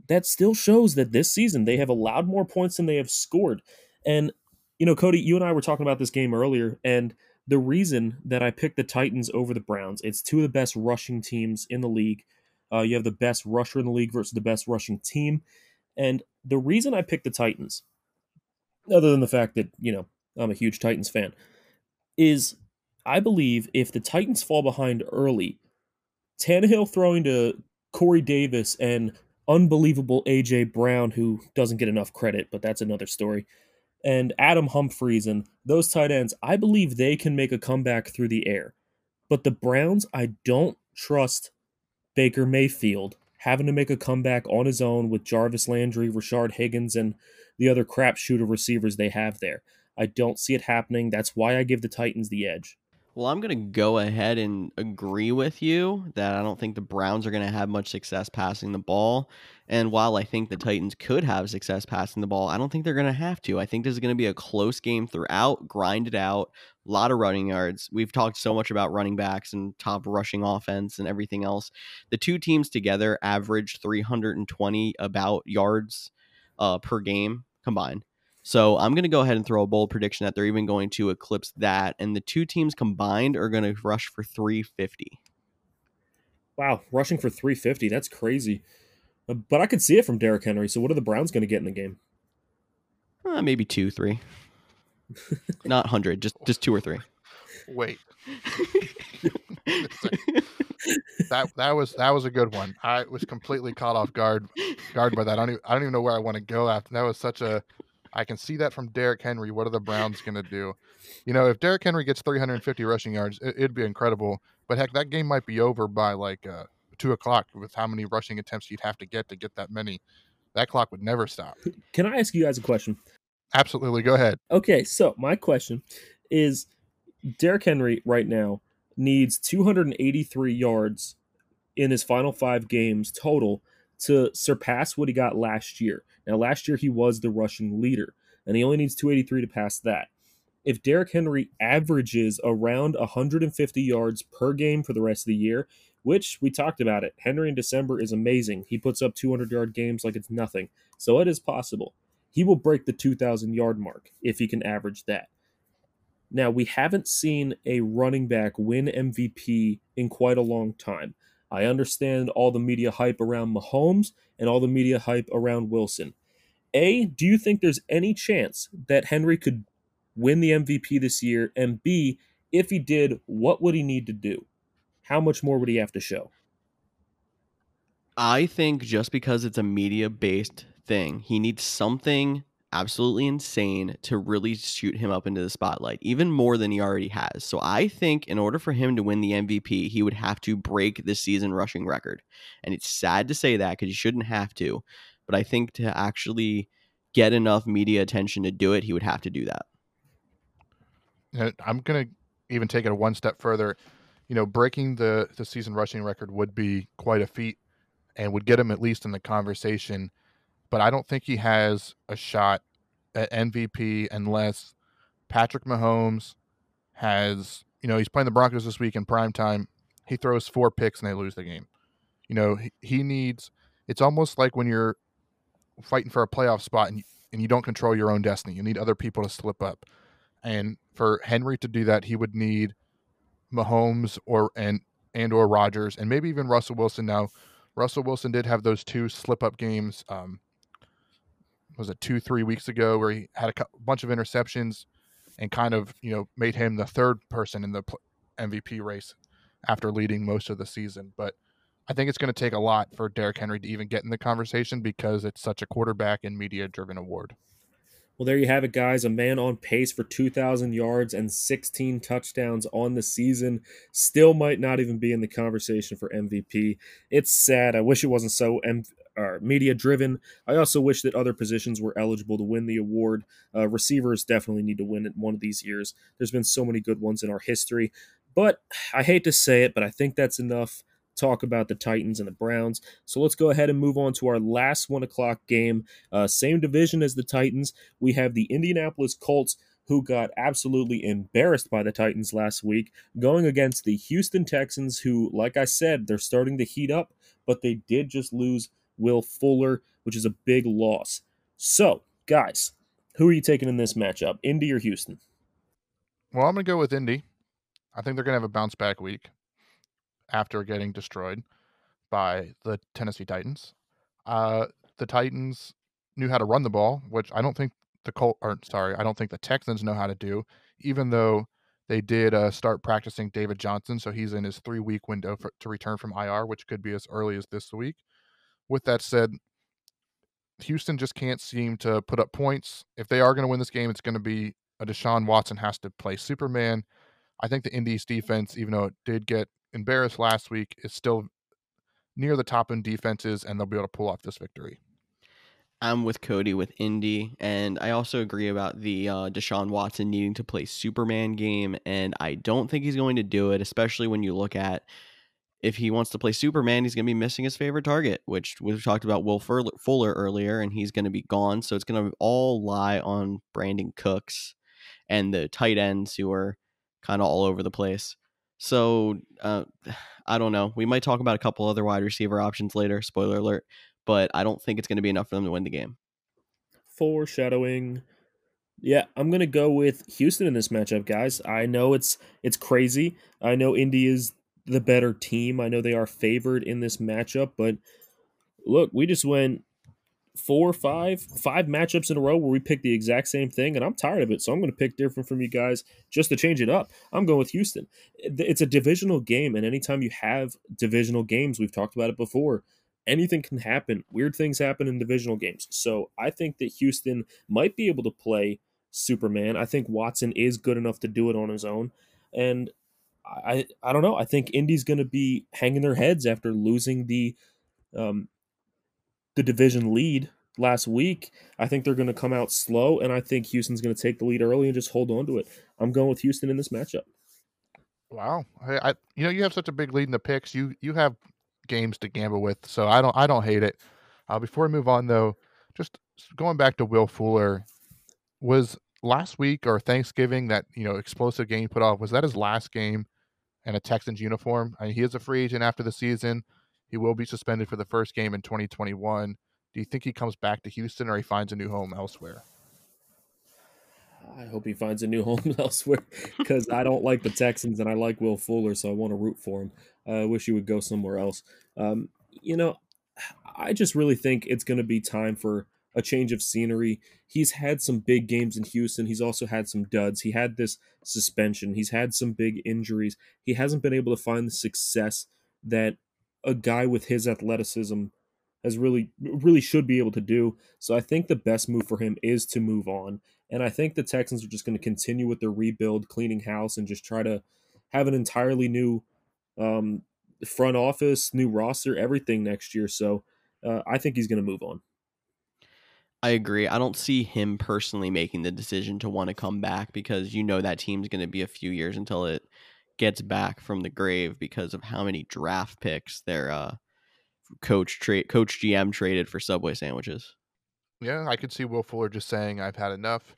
that still shows that this season they have allowed more points than they have scored. And, you know, Cody, you and I were talking about this game earlier, and the reason that I picked the Titans over the Browns, it's two of the best rushing teams in the league. Uh, you have the best rusher in the league versus the best rushing team. And the reason I picked the Titans, other than the fact that, you know, I'm a huge Titans fan, is I believe if the Titans fall behind early, Tannehill throwing to Corey Davis and unbelievable AJ Brown, who doesn't get enough credit, but that's another story, and Adam Humphries and those tight ends, I believe they can make a comeback through the air. But the Browns, I don't trust Baker Mayfield having to make a comeback on his own with Jarvis Landry, Rashard Higgins, and the other crap shooter receivers they have there. I don't see it happening. That's why I give the Titans the edge. Well, I'm going to go ahead and agree with you that I don't think the Browns are going to have much success passing the ball. And while I think the Titans could have success passing the ball, I don't think they're going to have to. I think this is going to be a close game throughout, grind it out, a lot of running yards. We've talked so much about running backs and top rushing offense and everything else. The two teams together average 320 about yards uh, per game combined. So I'm going to go ahead and throw a bold prediction that they're even going to eclipse that, and the two teams combined are going to rush for 350. Wow, rushing for 350. That's crazy. Uh, but I could see it from Derrick Henry. So what are the Browns going to get in the game? Uh, maybe two, three. *laughs* Not hundred, just just two or three. Wait. *laughs* that that was that was a good one. I was completely caught off guard guard by that. I don't even, I don't even know where I want to go after. That was such a I can see that from Derrick Henry. What are the Browns going to do? *laughs* You know, if Derrick Henry gets 350 rushing yards, it, would be incredible. But heck, that game might be over by like uh, two o'clock with how many rushing attempts you'd have to get to get that many. That clock would never stop. *laughs* Can I ask you guys a question? Absolutely. Go ahead. Okay. So, my question is Derrick Henry right now needs 283 yards in his final five games total to surpass what he got last year. Now, last year he was the rushing leader, and he only needs 283 to pass that. If Derrick Henry averages around 150 yards per game for the rest of the year, which we talked about it, Henry in December is amazing. He puts up 200 yard games like it's nothing. So it is possible. he will break the 2,000 yard mark if he can average that. Now, we haven't seen a running back win MVP in quite a long time. I understand all the media hype around Mahomes and all the media hype around Wilson. A, do you think there's any chance that Henry could win the MVP this year? And B, if he did, what would he need to do? How much more would he have to show? I think just because it's a media based thing, he needs something absolutely insane to really shoot him up into the spotlight, even more than he already has. So I think in order for him to win the MVP, he would have to break the season rushing record. And it's sad to say that because he shouldn't have to. But I think to actually get enough media attention to do it, he would have to do that. I'm going to even take it one step further. You know, breaking the, the season rushing record would be quite a feat and would get him at least in the conversation but I don't think he has a shot at MVP unless Patrick Mahomes has, you know, he's playing the Broncos this week in prime time. He throws four picks and they lose the game. You know, he, he needs, it's almost like when you're fighting for a playoff spot and you, and you don't control your own destiny. You need other people to slip up. And for Henry to do that, he would need Mahomes or and and or Rodgers and maybe even Russell Wilson. Now, Russell Wilson did have those two slip up games um, was it two three weeks ago where he had a bunch of interceptions and kind of you know made him the third person in the MVP race after leading most of the season. But I think it's going to take a lot for Derrick Henry to even get in the conversation because it's such a quarterback and media driven award. Well, there you have it, guys. A man on pace for 2,000 yards and 16 touchdowns on the season still might not even be in the conversation for MVP. It's sad. I wish it wasn't so are media driven. I also wish that other positions were eligible to win the award. Uh, receivers definitely need to win it one of these years. There's been so many good ones in our history. But I hate to say it, but I think that's enough talk about the Titans and the Browns. So let's go ahead and move on to our last one o'clock game. Uh, same division as the Titans. We have the Indianapolis Colts who got absolutely embarrassed by the Titans last week, going against the Houston Texans, who, like I said, they're starting to heat up, but they did just lose Will Fuller, which is a big loss. So, guys, who are you taking in this matchup, Indy or Houston? Well, I'm going to go with Indy. I think they're going to have a bounce back week after getting destroyed by the Tennessee Titans. Uh, the Titans knew how to run the ball, which I don't think the Colt, or sorry, I don't think the Texans know how to do, even though they did uh, start practicing David Johnson. So he's in his three week window for, to return from IR, which could be as early as this week with that said, Houston just can't seem to put up points. If they are going to win this game, it's going to be a Deshaun Watson has to play Superman. I think the Indies defense, even though it did get embarrassed last week, is still near the top in defenses, and they'll be able to pull off this victory. I'm with Cody with Indy, and I also agree about the uh, Deshaun Watson needing to play Superman game, and I don't think he's going to do it, especially when you look at if he wants to play Superman, he's going to be missing his favorite target, which we've talked about Will Fuller earlier, and he's going to be gone. So it's going to all lie on Brandin Cooks and the tight ends who are kind of all over the place. So uh, *sighs* I don't know. We might talk about a couple other wide receiver options later. Spoiler alert, but I don't think it's going to be enough for them to win the game. Foreshadowing. Yeah, I'm gonna go with Houston in this matchup, guys. I know it's it's crazy. I know Indy is the better team. I know they are favored in this matchup, but look, we just went four, five, five matchups in a row where we picked the exact same thing, and I'm tired of it. So I'm going to pick different from you guys just to change it up. I'm going with Houston. It's a divisional game, and anytime you have divisional games, we've talked about it before. Anything can happen. Weird things happen in divisional games. So I think that Houston might be able to play Superman. I think Watson is good enough to do it on his own. And I I don't know. I think Indy's going to be hanging their heads after losing the um, the division lead last week. I think they're going to come out slow, and I think Houston's going to take the lead early and just hold on to it. I'm going with Houston in this matchup. Wow, I, I you know you have such a big lead in the picks. You you have games to gamble with, so I don't I don't hate it. Uh, before we move on though, just going back to Will Fuller, was last week or Thanksgiving that you know explosive game put off was that his last game and a Texans uniform. I mean, he is a free agent after the season. He will be suspended for the first game in 2021. Do you think he comes back to Houston or he finds a new home elsewhere? I hope he finds a new *laughs* home elsewhere because I don't like the Texans and I like Will Fuller, so I want to root for him. I wish he would go somewhere else. Um, you know, I just really think it's going to be time for a change of scenery. He's had some big games in Houston. He's also had some duds. He had this suspension. He's had some big injuries. He hasn't been able to find the success that a guy with his athleticism has really really should be able to do. So I think the best move for him is to move on. And I think the Texans are just going to continue with their rebuild, cleaning house, and just try to have an entirely new um, front office, new roster, everything next year. So uh, I think he's going to move on. I agree. I don't see him personally making the decision to want to come back because you know that team's going to be a few years until it gets back from the grave because of how many draft picks their uh, coach trade coach GM traded for Subway sandwiches. Yeah, I could see Will Fuller just saying I've had enough.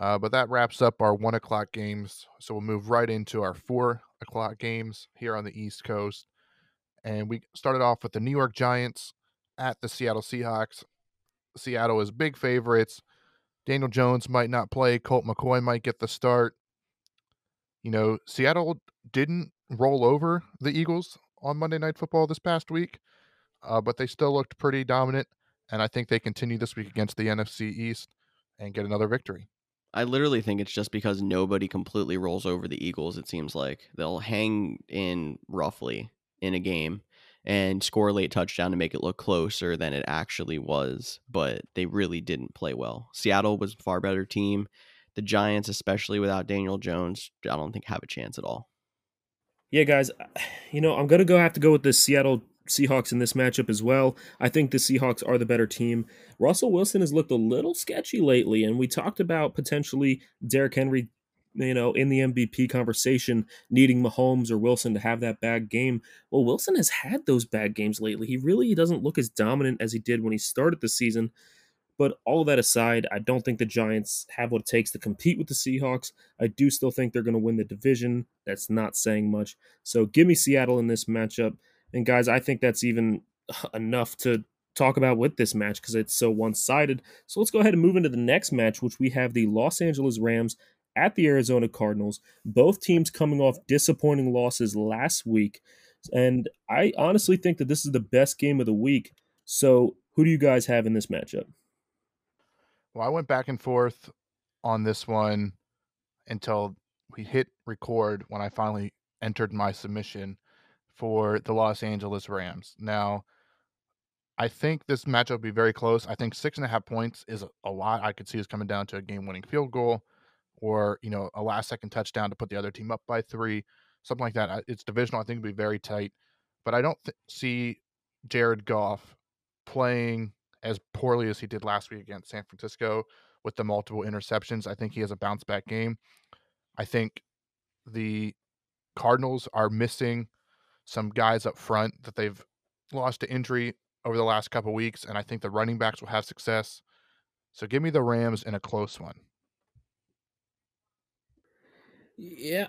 Uh, but that wraps up our one o'clock games. So we'll move right into our four o'clock games here on the East Coast. And we started off with the New York Giants at the Seattle Seahawks. Seattle is big favorites. Daniel Jones might not play. Colt McCoy might get the start. You know, Seattle didn't roll over the Eagles on Monday Night Football this past week, uh, but they still looked pretty dominant. And I think they continue this week against the NFC East and get another victory. I literally think it's just because nobody completely rolls over the Eagles, it seems like. They'll hang in roughly in a game and score a late touchdown to make it look closer than it actually was, but they really didn't play well. Seattle was a far better team. The Giants, especially without Daniel Jones, I don't think have a chance at all. Yeah, guys, *sighs* you know, I'm going to go have to go with the Seattle Seahawks in this matchup as well. I think the Seahawks are the better team. Russell Wilson has looked a little sketchy lately, and we talked about potentially Derrick Henry you know, in the MVP conversation, needing Mahomes or Wilson to have that bad game. Well, Wilson has had those bad games lately. He really doesn't look as dominant as he did when he started the season. But all of that aside, I don't think the Giants have what it takes to compete with the Seahawks. I do still think they're going to win the division. That's not saying much. So give me Seattle in this matchup. And guys, I think that's even *laughs* enough to talk about with this match because it's so one sided. So let's go ahead and move into the next match, which we have the Los Angeles Rams at the Arizona Cardinals. Both teams coming off disappointing losses last week. And I honestly think that this is the best game of the week. So, who do you guys have in this matchup? Well, I went back and forth on this one until we hit record when I finally entered my submission for the Los Angeles Rams. Now, I think this matchup will be very close. I think six and a half points is a lot. I could see this coming down to a game winning field goal or you know a last second touchdown to put the other team up by three, something like that. It's divisional. I think it'd be very tight, but I don't th- see Jared Goff playing as poorly as he did last week against San Francisco with the multiple interceptions. I think he has a bounce back game. I think the Cardinals are missing some guys up front that they've lost to injury over the last couple weeks, and I think the running backs will have success. So give me the Rams in a close one. Yeah.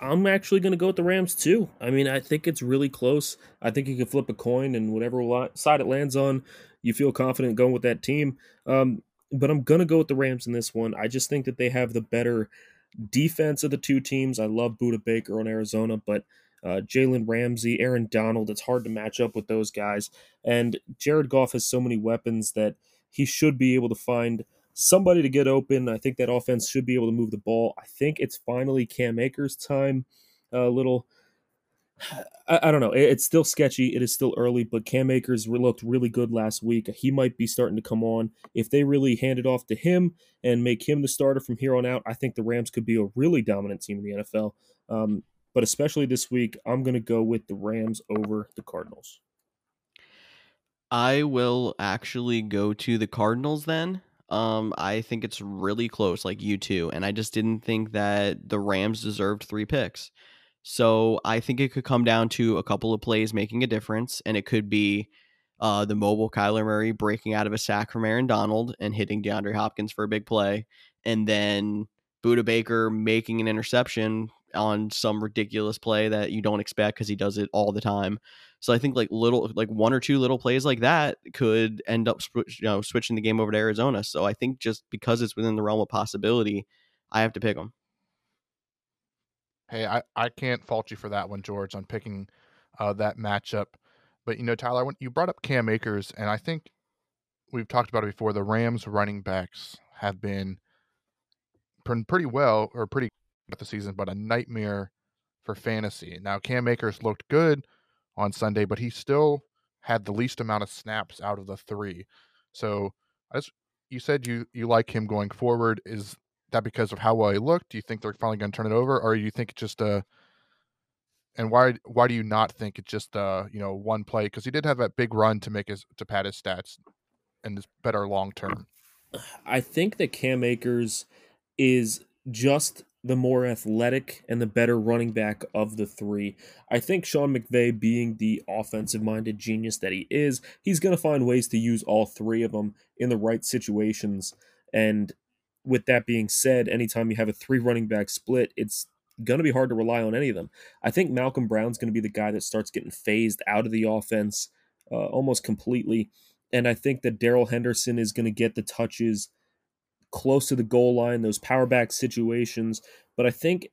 I'm actually going to go with the Rams too. I mean, I think it's really close. I think you can flip a coin, and whatever side it lands on, you feel confident going with that team. Um, but I'm going to go with the Rams in this one. I just think that they have the better defense of the two teams. I love Budda Baker on Arizona, but uh, Jalen Ramsey, Aaron Donald, it's hard to match up with those guys. And Jared Goff has so many weapons that he should be able to find – somebody to get open. I think that offense should be able to move the ball. I think it's finally Cam Akers' time. A little, *sighs* I, I, don't know. It, it's still sketchy. It is still early, but Cam Akers looked really good last week. He might be starting to come on. If they really hand it off to him and make him the starter from here on out, I think the Rams could be a really dominant team in the NFL. Um, but especially this week, I'm going to go with the Rams over the Cardinals. I will actually go to the Cardinals then. Um, I think it's really close, like you two, and I just didn't think that the Rams deserved three picks. So I think it could come down to a couple of plays making a difference, and it could be uh, the mobile Kyler Murray breaking out of a sack from Aaron Donald and hitting DeAndre Hopkins for a big play, and then Budda Baker making an interception on some ridiculous play that you don't expect because he does it all the time. So I think like little, like one or two little plays like that could end up, you know, switching the game over to Arizona. So I think just because it's within the realm of possibility, I have to pick them. Hey, I, I can't fault you for that one, George, on picking uh, that matchup. But you know, Tyler, when you brought up Cam Akers, and I think we've talked about it before. The Rams running backs have been pretty well or pretty the season, but a nightmare for fantasy. Now Cam Akers looked good on Sunday, but he still had the least amount of snaps out of the three. So as you said you you like him going forward. Is that because of how well he looked? Do you think they're finally going to turn it over, or do you think it's just a and why why do you not think it's just uh you know one play because he did have that big run to make his to pad his stats and is better long term. I think that Cam Akers is just the more athletic and the better running back of the three. I think Sean McVay, being the offensive minded genius that he is, he's going to find ways to use all three of them in the right situations. And with that being said, anytime you have a three running back split, it's going to be hard to rely on any of them. I think Malcolm Brown's going to be the guy that starts getting phased out of the offense uh, almost completely. And I think that Darrell Henderson is going to get the touches close to the goal line, those power back situations. But I think,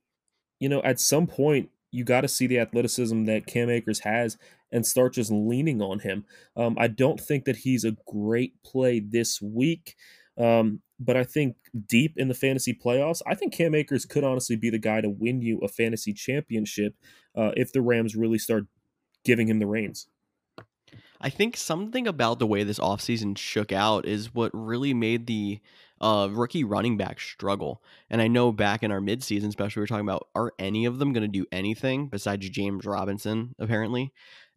you know, at some point, you got to see the athleticism that Cam Akers has and start just leaning on him. Um, I don't think that he's a great play this week. Um, but I think deep in the fantasy playoffs, I think Cam Akers could honestly be the guy to win you a fantasy championship uh, if the Rams really start giving him the reins. I think something about the way this offseason shook out is what really made the uh, rookie running back struggle. And I know back in our midseason, especially, we are talking about are any of them going to do anything besides James Robinson, apparently?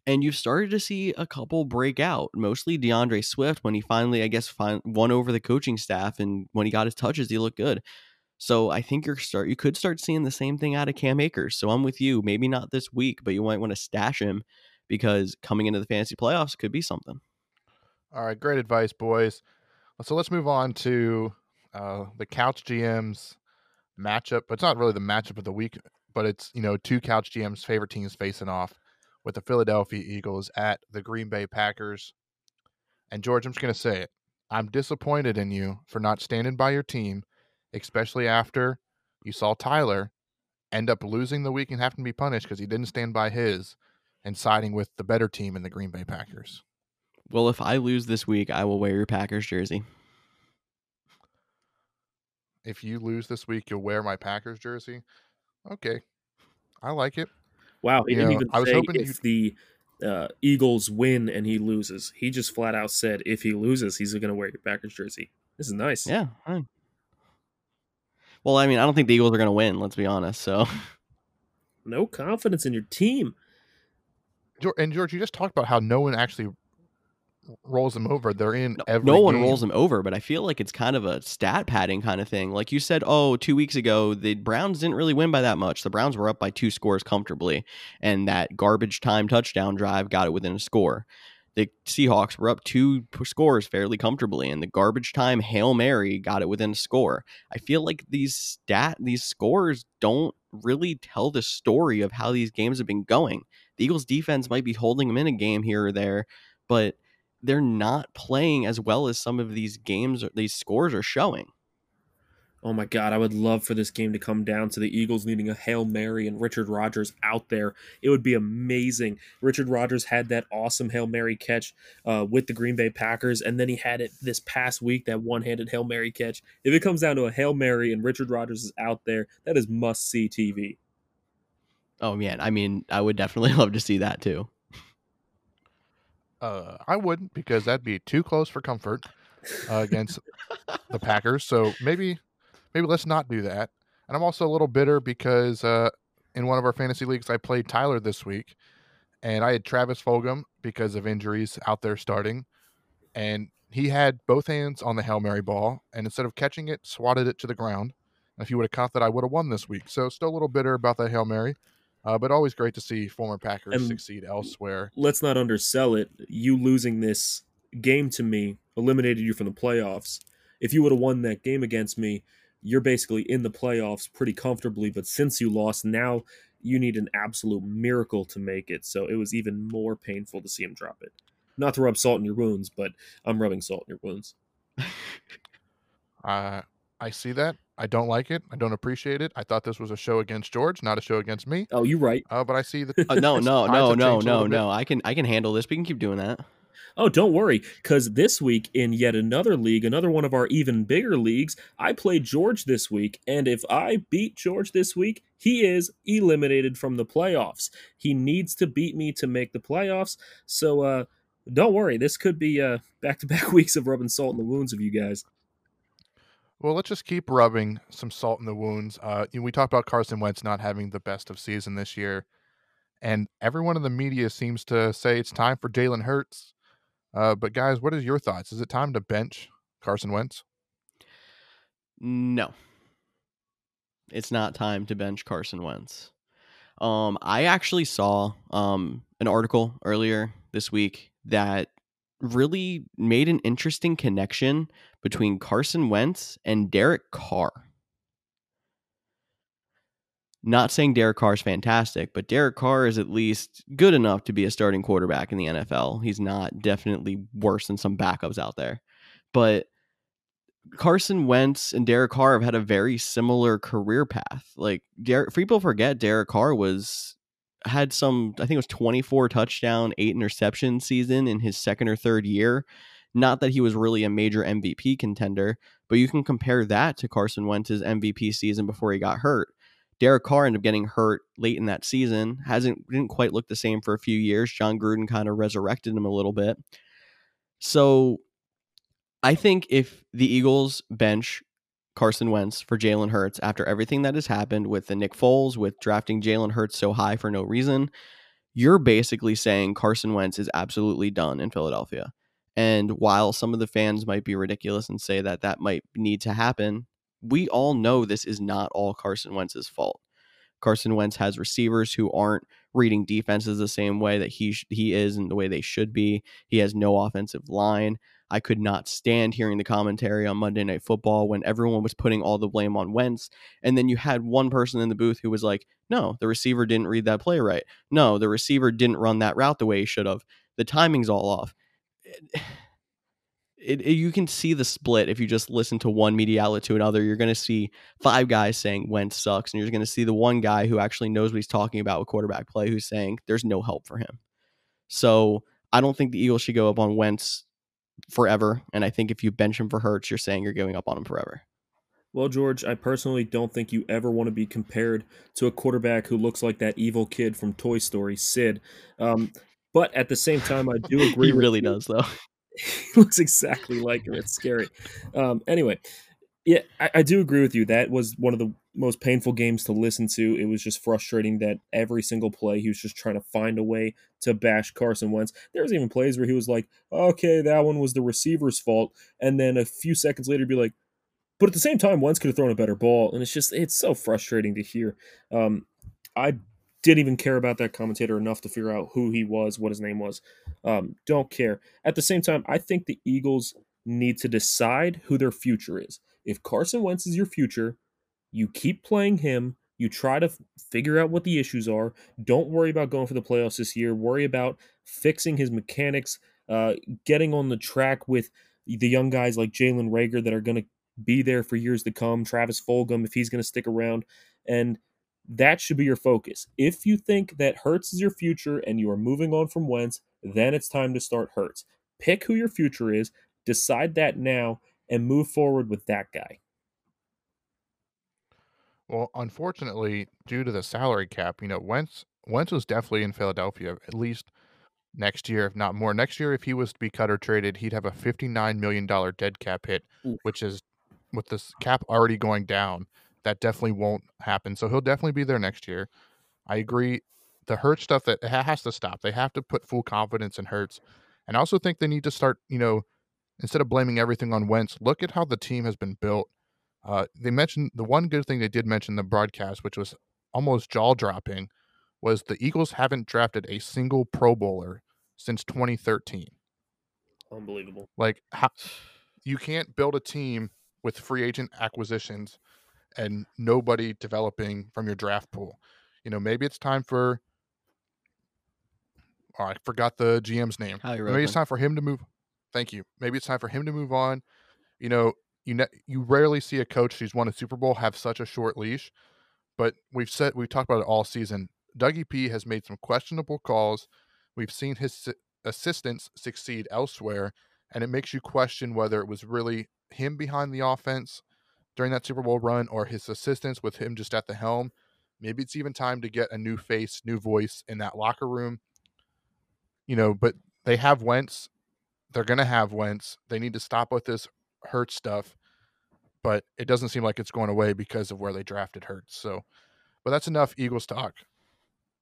And you've started to see a couple break out, mostly D'Andre Swift when he finally, I guess, fin- won over the coaching staff. And when he got his touches, he looked good. So I think you're start you could start seeing the same thing out of Cam Akers. So I'm with you. Maybe not this week, but you might want to stash him because coming into the fantasy playoffs could be something. All right, great advice, boys. So let's move on to uh, the Couch GMs matchup. But it's not really the matchup of the week, but it's you know two Couch GMs' favorite teams facing off with the Philadelphia Eagles at the Green Bay Packers. And George, I'm just going to say it. I'm disappointed in you for not standing by your team, especially after you saw Tyler end up losing the week and having to be punished because he didn't stand by his and siding with the better team in the Green Bay Packers. Well, if I lose this week, I will wear your Packers jersey. If you lose this week, you'll wear my Packers jersey. Okay. I like it. Wow, he you didn't know, even I was say hoping if the uh, Eagles win and he loses. He just flat out said if he loses, he's going to wear your Packers jersey. This is nice. Yeah. Fine. Well, I mean, I don't think the Eagles are going to win. Let's be honest. So, no confidence in your team. And George, you just talked about how no one actually rolls them over. They're in no, every. No one game. rolls them over, but I feel like it's kind of a stat padding kind of thing. Like you said, oh, two weeks ago, the Browns didn't really win by that much. The Browns were up by two scores comfortably, and that garbage time touchdown drive got it within a score. The Seahawks were up two scores fairly comfortably, and the garbage time Hail Mary got it within a score. I feel like these stat these scores don't really tell the story of how these games have been going. The Eagles defense might be holding them in a game here or there, but they're not playing as well as some of these games these scores are showing. Oh my God, I would love for this game to come down to the Eagles needing a Hail Mary and Richard Rodgers out there. It would be amazing. Richard Rodgers had that awesome Hail Mary catch uh, with the Green Bay Packers, and then he had it this past week, that one handed Hail Mary catch. If it comes down to a Hail Mary and Richard Rodgers is out there, that is must see TV. Oh, man. I mean, I would definitely *laughs* love to see that too. Uh, I wouldn't because that'd be too close for comfort uh, against the *laughs* Packers. So maybe, maybe let's not do that. And I'm also a little bitter because uh, in one of our fantasy leagues, I played Tyler this week, and I had Travis Fulgham because of injuries out there starting, and he had both hands on the hail mary ball, and instead of catching it, swatted it to the ground. And if he would have caught that, I would have won this week. So still a little bitter about that hail mary. Uh, but always great to see former Packers and succeed elsewhere. Let's not undersell it. You losing this game to me eliminated you from the playoffs. If you would have won that game against me, you're basically in the playoffs pretty comfortably. But since you lost, now you need an absolute miracle to make it. So it was even more painful to see him drop it. Not to rub salt in your wounds, but I'm rubbing salt in your wounds. *laughs* uh, I see that. I don't like it. I don't appreciate it. I thought this was a show against George, not a show against me. Oh, you're right. Uh, but I see that. *laughs* Uh, no, no, *laughs* no, no, no, no. I can I can handle this. We can keep doing that. Oh, don't worry, because this week in yet another league, another one of our even bigger leagues, I played George this week, and if I beat George this week, he is eliminated from the playoffs. He needs to beat me to make the playoffs. So uh, don't worry, this could be uh, back-to-back *laughs* weeks of rubbing salt in the wounds of you guys. Well, let's just keep rubbing some salt in the wounds. Uh, you know, we talked about Carson Wentz not having the best of season this year, and everyone in the media seems to say it's time for Jalen Hurts. Uh, but guys, what is your thoughts? Is it time to bench Carson Wentz? No, it's not time to bench Carson Wentz. Um, I actually saw um, an article earlier this week that really made an interesting connection between Carson Wentz and Derek Carr. Not saying Derek Carr is fantastic, but Derek Carr is at least good enough to be a starting quarterback in the NFL. He's not definitely worse than some backups out there. But Carson Wentz and Derek Carr have had a very similar career path. Like Derek, people forget Derek Carr was had some I think it was 24 touchdown, 8 interception season in his second or third year. Not that he was really a major MVP contender, but you can compare that to Carson Wentz's MVP season before he got hurt. Derek Carr ended up getting hurt late in that season. Hasn't didn't quite look the same for a few years. Jon Gruden kind of resurrected him a little bit. So I think if the Eagles bench Carson Wentz for Jalen Hurts after everything that has happened with the Nick Foles, with drafting Jalen Hurts so high for no reason, you're basically saying Carson Wentz is absolutely done in Philadelphia. And while some of the fans might be ridiculous and say that that might need to happen, we all know this is not all Carson Wentz's fault. Carson Wentz has receivers who aren't reading defenses the same way that he sh- he is and the way they should be. He has no offensive line. I could not stand hearing the commentary on Monday Night Football when everyone was putting all the blame on Wentz. And then you had one person in the booth who was like, no, the receiver didn't read that play right. No, the receiver didn't run that route the way he should have. The timing's all off. It, it, you can see the split if you just listen to one media outlet to another. You're going to see five guys saying Wentz sucks, and you're going to see the one guy who actually knows what he's talking about with quarterback play who's saying there's no help for him. So I don't think the Eagles should go up on Wentz forever. And I think if you bench him for Hurts, you're saying you're giving up on him forever. Well, George, I personally don't think you ever want to be compared to a quarterback who looks like that evil kid from Toy Story, Sid. Um, but at the same time, I do *laughs* agree. he really does, though. *laughs* he looks exactly like him. It's scary. Um, anyway, yeah, I, I, do agree with you. That was one of the most painful games to listen to. It was just frustrating that every single play he was just trying to find a way to bash Carson Wentz. There was even plays where he was like, "Okay, that one was the receiver's fault," and then a few seconds later, be like, "But at the same time, Wentz could have thrown a better ball." And it's just it's so frustrating to hear. Um, I didn't even care about that commentator enough to figure out who he was, what his name was. Um, don't care. At the same time, I think the Eagles need to decide who their future is. If Carson Wentz is your future, you keep playing him. You try to f- figure out what the issues are. Don't worry about going for the playoffs this year. Worry about fixing his mechanics, uh, getting on the track with the young guys like Jalen Reagor that are going to be there for years to come. Travis Fulgham, if he's going to stick around, and that should be your focus. If you think that Hurts is your future and you are moving on from Wentz, then it's time to start Hurts. Pick who your future is, decide that now, and move forward with that guy. Well, unfortunately, due to the salary cap, you know, Wentz Wentz was definitely in Philadelphia at least next year, if not more. Next year, if he was to be cut or traded, he'd have a fifty-nine million dollar dead cap hit, Ooh. which is with this cap already going down. That definitely won't happen. So he'll definitely be there next year. I agree. The Hurts stuff that has to stop. They have to put full confidence in Hurts, and I also think they need to start. You know, instead of blaming everything on Wentz, look at how the team has been built uh, they mentioned the one good thing they did mention in the broadcast, which was almost jaw dropping, was the Eagles haven't drafted a single Pro Bowler since 2013. Unbelievable. Like, how, you can't build a team with free agent acquisitions and nobody developing from your draft pool. You know, maybe it's time for oh, I forgot the GM's name. Maybe it's time for him to move. Thank you. Maybe it's time for him to move on. You know, you ne- you rarely see a coach who's won a Super Bowl have such a short leash, but we've said we've talked about it all season. Dougie P has made some questionable calls. We've seen his assistants succeed elsewhere, and it makes you question whether it was really him behind the offense during that Super Bowl run or his assistance with him just at the helm. Maybe it's even time to get a new face, new voice in that locker room. You know, but they have Wentz. They're going to have Wentz. They need to stop with this Hurt stuff, but it doesn't seem like it's going away because of where they drafted Hurts. So, but that's enough Eagles talk.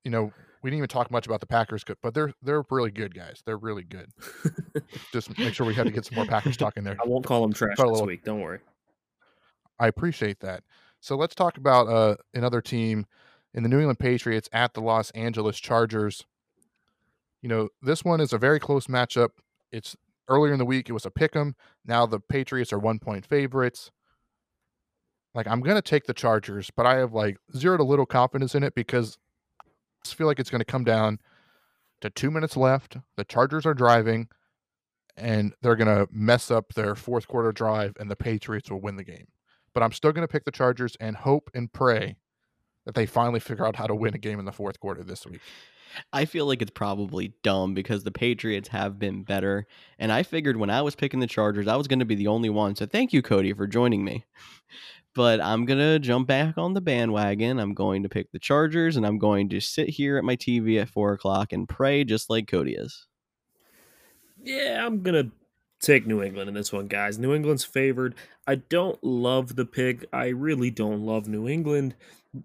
You know, we didn't even talk much about the Packers, but they're they're really good guys. They're really good. *laughs* Just make sure we had to get some more Packers talk in there. I won't call them trash this little, week. Don't worry. I appreciate that. So let's talk about uh, another team in the New England Patriots at the Los Angeles Chargers. You know, this one is a very close matchup. It's earlier in the week, it was a pick 'em. Now the Patriots are one point favorites. Like, I'm going to take the Chargers, but I have like zero to little confidence in it because I feel like it's going to come down to two minutes left. The Chargers are driving and they're going to mess up their fourth quarter drive and the Patriots will win the game but I'm still going to pick the Chargers and hope and pray that they finally figure out how to win a game in the fourth quarter this week. I feel like it's probably dumb because the Patriots have been better. And I figured when I was picking the Chargers, I was going to be the only one. So thank you, Cody, for joining me. *laughs* But I'm going to jump back on the bandwagon. I'm going to pick the Chargers and I'm going to sit here at my TV at four o'clock and pray just like Cody is. Yeah, I'm going to take New England in this one, guys. New England's favored. I don't love the pick. I really don't love New England.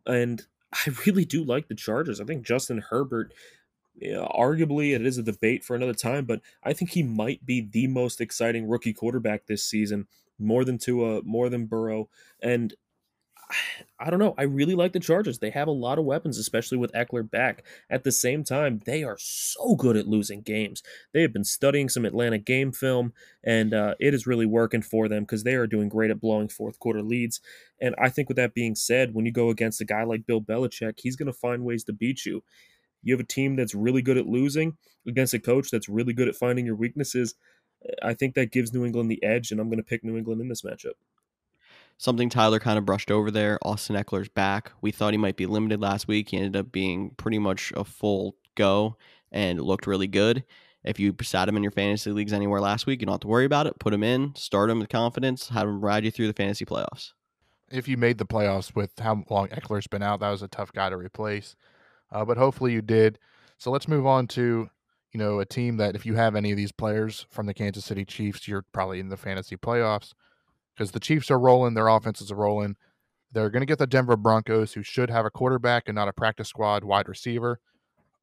And I really do like the Chargers. I think Justin Herbert, arguably, it is a debate for another time, but I think he might be the most exciting rookie quarterback this season, more than Tua, more than Burrow. And I don't know. I really like the Chargers. They have a lot of weapons, especially with Ekeler back. At the same time, they are so good at losing games. They have been studying some Atlanta game film, and uh, it is really working for them because they are doing great at blowing fourth quarter leads. And I think, with that being said, when you go against a guy like Bill Belichick, he's going to find ways to beat you. You have a team that's really good at losing against a coach that's really good at finding your weaknesses. I think that gives New England the edge, and I'm going to pick New England in this matchup. Something Tyler kind of brushed over there. Austin Ekeler's back. We thought he might be limited last week. He ended up being pretty much a full go and looked really good. If you sat him in your fantasy leagues anywhere last week, you don't have to worry about it. Put him in, start him with confidence, have him ride you through the fantasy playoffs. If you made the playoffs with how long Ekeler's been out, that was a tough guy to replace. Uh, but hopefully you did. So let's move on to you know a team that if you have any of these players from the Kansas City Chiefs, you're probably in the fantasy playoffs because the Chiefs are rolling, their offenses are rolling. They're going to get the Denver Broncos, who should have a quarterback and not a practice squad wide receiver.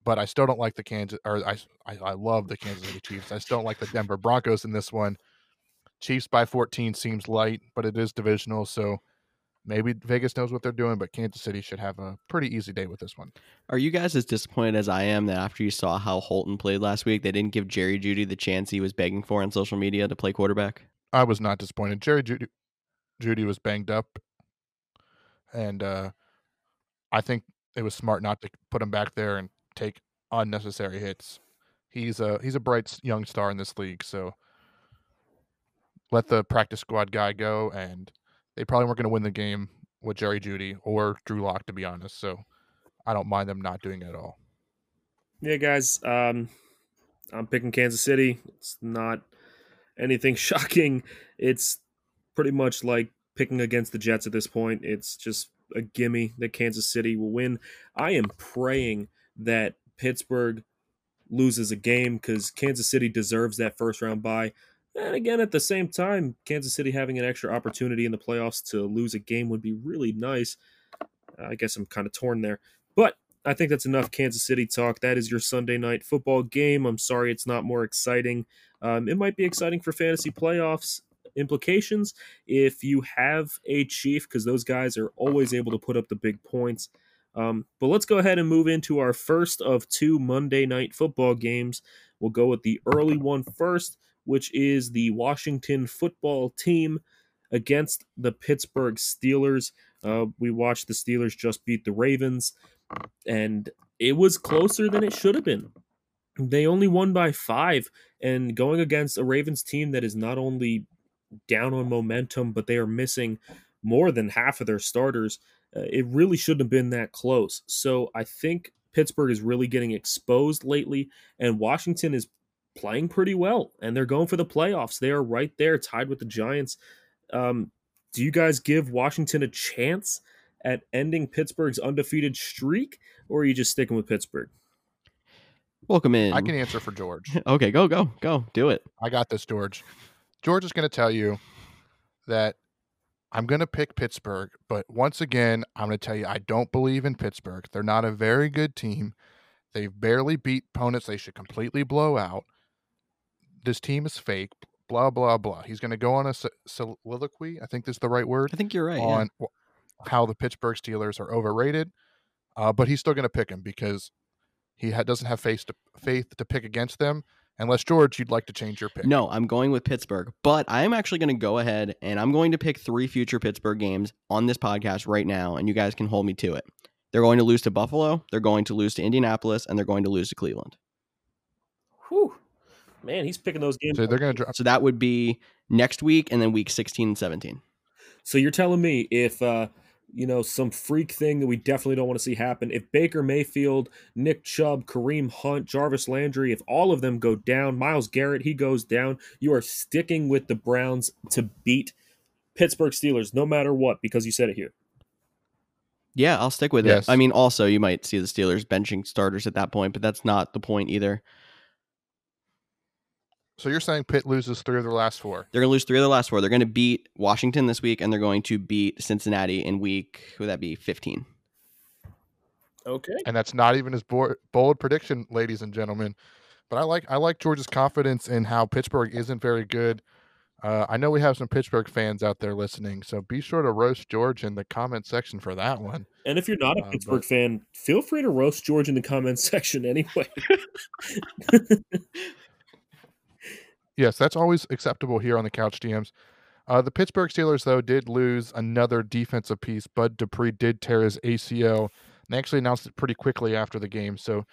But I still don't like the Kansas, or I, I, I love the Kansas City Chiefs. I still don't like the Denver Broncos in this one. Chiefs by 14 seems light, but it is divisional. So maybe Vegas knows what they're doing, but Kansas City should have a pretty easy day with this one. Are you guys as disappointed as I am that after you saw how Holton played last week, they didn't give Jerry Jeudy the chance he was begging for on social media to play quarterback? I was not disappointed. Jerry Judy, Jeudy was banged up, and uh, I think it was smart not to put him back there and take unnecessary hits. He's a he's a bright young star in this league, so let the practice squad guy go. And they probably weren't going to win the game with Jerry Jeudy or Drew Lock, to be honest. So I don't mind them not doing it at all. Yeah, guys. Um, I'm picking Kansas City. It's not anything *laughs* shocking. It's pretty much like picking against the Jets at this point. It's just a gimme that Kansas City will win. I am praying that Pittsburgh loses a game because Kansas City deserves that first round bye. And again, at the same time, Kansas City having an extra opportunity in the playoffs to lose a game would be really nice. I guess I'm kind of torn there. But I think that's enough Kansas City talk. That is your Sunday night football game. I'm sorry it's not more exciting. Um, it might be exciting for fantasy playoffs implications if you have a Chief, because those guys are always able to put up the big points. Um, but let's go ahead and move into our first of two Monday night football games. We'll go with the early one first, which is the Washington football team against the Pittsburgh Steelers. Uh, we watched the Steelers just beat the Ravens, and it was closer than it should have been. They only won by five, and going against a Ravens team that is not only down on momentum, but they are missing more than half of their starters. Uh, it really shouldn't have been that close. So I think Pittsburgh is really getting exposed lately, and Washington is playing pretty well, and they're going for the playoffs. They are right there, tied with the Giants. Um, do you guys give Washington a chance at ending Pittsburgh's undefeated streak, or are you just sticking with Pittsburgh? Welcome in. I can answer for George. *laughs* okay, go, go, go. Do it. I got this, George. George is going to tell you that I'm going to pick Pittsburgh, but once again, I'm going to tell you I don't believe in Pittsburgh. They're not a very good team. They've barely beat opponents they should completely blow out. This team is fake. Blah blah blah. He's going to go on a soliloquy. I think that's the right word. I think you're right. On yeah. How the Pittsburgh Steelers are overrated, uh, but he's still going to pick him because he ha- doesn't have faith to, faith to pick against them. Unless George, you'd like to change your pick. No, I'm going with Pittsburgh, but I'm actually going to go ahead and I'm going to pick three future Pittsburgh games on this podcast right now, and you guys can hold me to it. They're going to lose to Buffalo, they're going to lose to Indianapolis, and they're going to lose to Cleveland. Whew. Man, he's picking those games. So they're going to drop. So that would be next week and then week 16 and 17. So you're telling me if uh, you know, some freak thing that we definitely don't want to see happen. If Baker Mayfield, Nick Chubb, Kareem Hunt, Jarvis Landry, if all of them go down, Myles Garrett, he goes down, you are sticking with the Browns to beat Pittsburgh Steelers no matter what because you said it here. Yeah, I'll stick with yes. it. I mean, also, you might see the Steelers benching starters at that point, but that's not the point either. So you're saying Pitt loses three of their last four? They're going to lose three of their last four. They're going to beat Washington this week, and they're going to beat Cincinnati in week. Would that be 15? Okay. And that's not even his bold prediction, ladies and gentlemen. But I like I like George's confidence in how Pittsburgh isn't very good. Uh, I know we have some Pittsburgh fans out there listening, so be sure to roast George in the comment section for that one. And if you're not a uh, Pittsburgh but... fan, feel free to roast George in the comment *laughs* section anyway. *laughs* Yes, that's always acceptable here on the Couch GMs. Uh, the Pittsburgh Steelers, though, did lose another defensive piece. Bud Dupree did tear his ACL. They actually announced it pretty quickly after the game. So,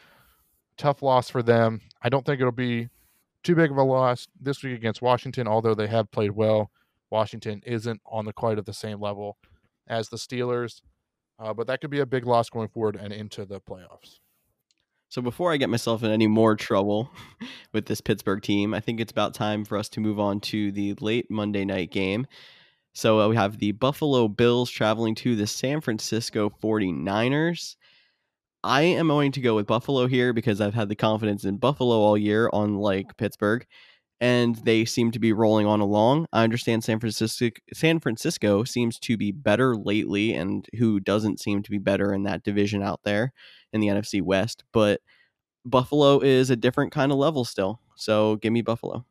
tough loss for them. I don't think it'll be too big of a loss this week against Washington, although they have played well. Washington isn't on the quite at the same level as the Steelers, uh, but that could be a big loss going forward and into the playoffs. So before I get myself in any more trouble *laughs* with this Pittsburgh team, I think it's about time for us to move on to the late Monday night game. So uh, we have the Buffalo Bills traveling to the San Francisco 49ers. I am going to go with Buffalo here because I've had the confidence in Buffalo all year, unlike Pittsburgh, and they seem to be rolling on along. I understand San Francisco San Francisco seems to be better lately, and who doesn't seem to be better in that division out there in the NFC West, but Buffalo is a different kind of level still. So give me Buffalo.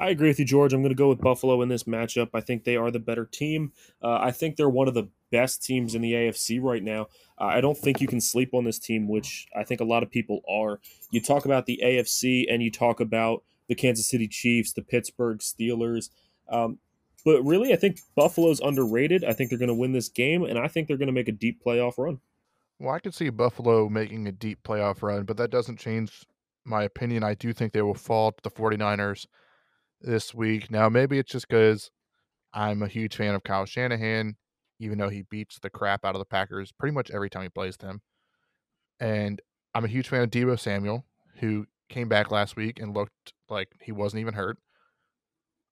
I agree with you, George. I'm going to go with Buffalo in this matchup. I think they are the better team. Uh, I think they're one of the best teams in the AFC right now. Uh, I don't think you can sleep on this team, which I think a lot of people are. You talk about the AFC and you talk about the Kansas City Chiefs, the Pittsburgh Steelers. Um, but really, I think Buffalo's underrated. I think they're going to win this game, and I think they're going to make a deep playoff run. Well, I could see Buffalo making a deep playoff run, but that doesn't change my opinion. I do think they will fall to the 49ers this week. Now, maybe it's just because I'm a huge fan of Kyle Shanahan, even though he beats the crap out of the Packers pretty much every time he plays them. And I'm a huge fan of Deebo Samuel, who came back last week and looked like he wasn't even hurt.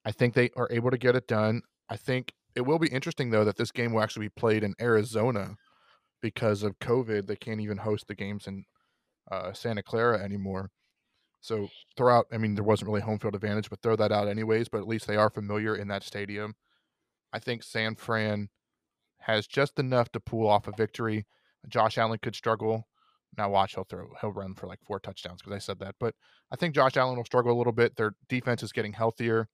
I think they are able to get it done. I think it will be interesting, though, that this game will actually be played in Arizona because of COVID, they can't even host the games in uh, Santa Clara anymore. So throw out, I mean, there wasn't really home field advantage, but throw that out anyways. But at least they are familiar in that stadium. I think San Fran has just enough to pull off a victory. Josh Allen could struggle. Now watch, he'll throw, he'll run for like four touchdowns because I said that. But I think Josh Allen will struggle a little bit. Their defense is getting healthier,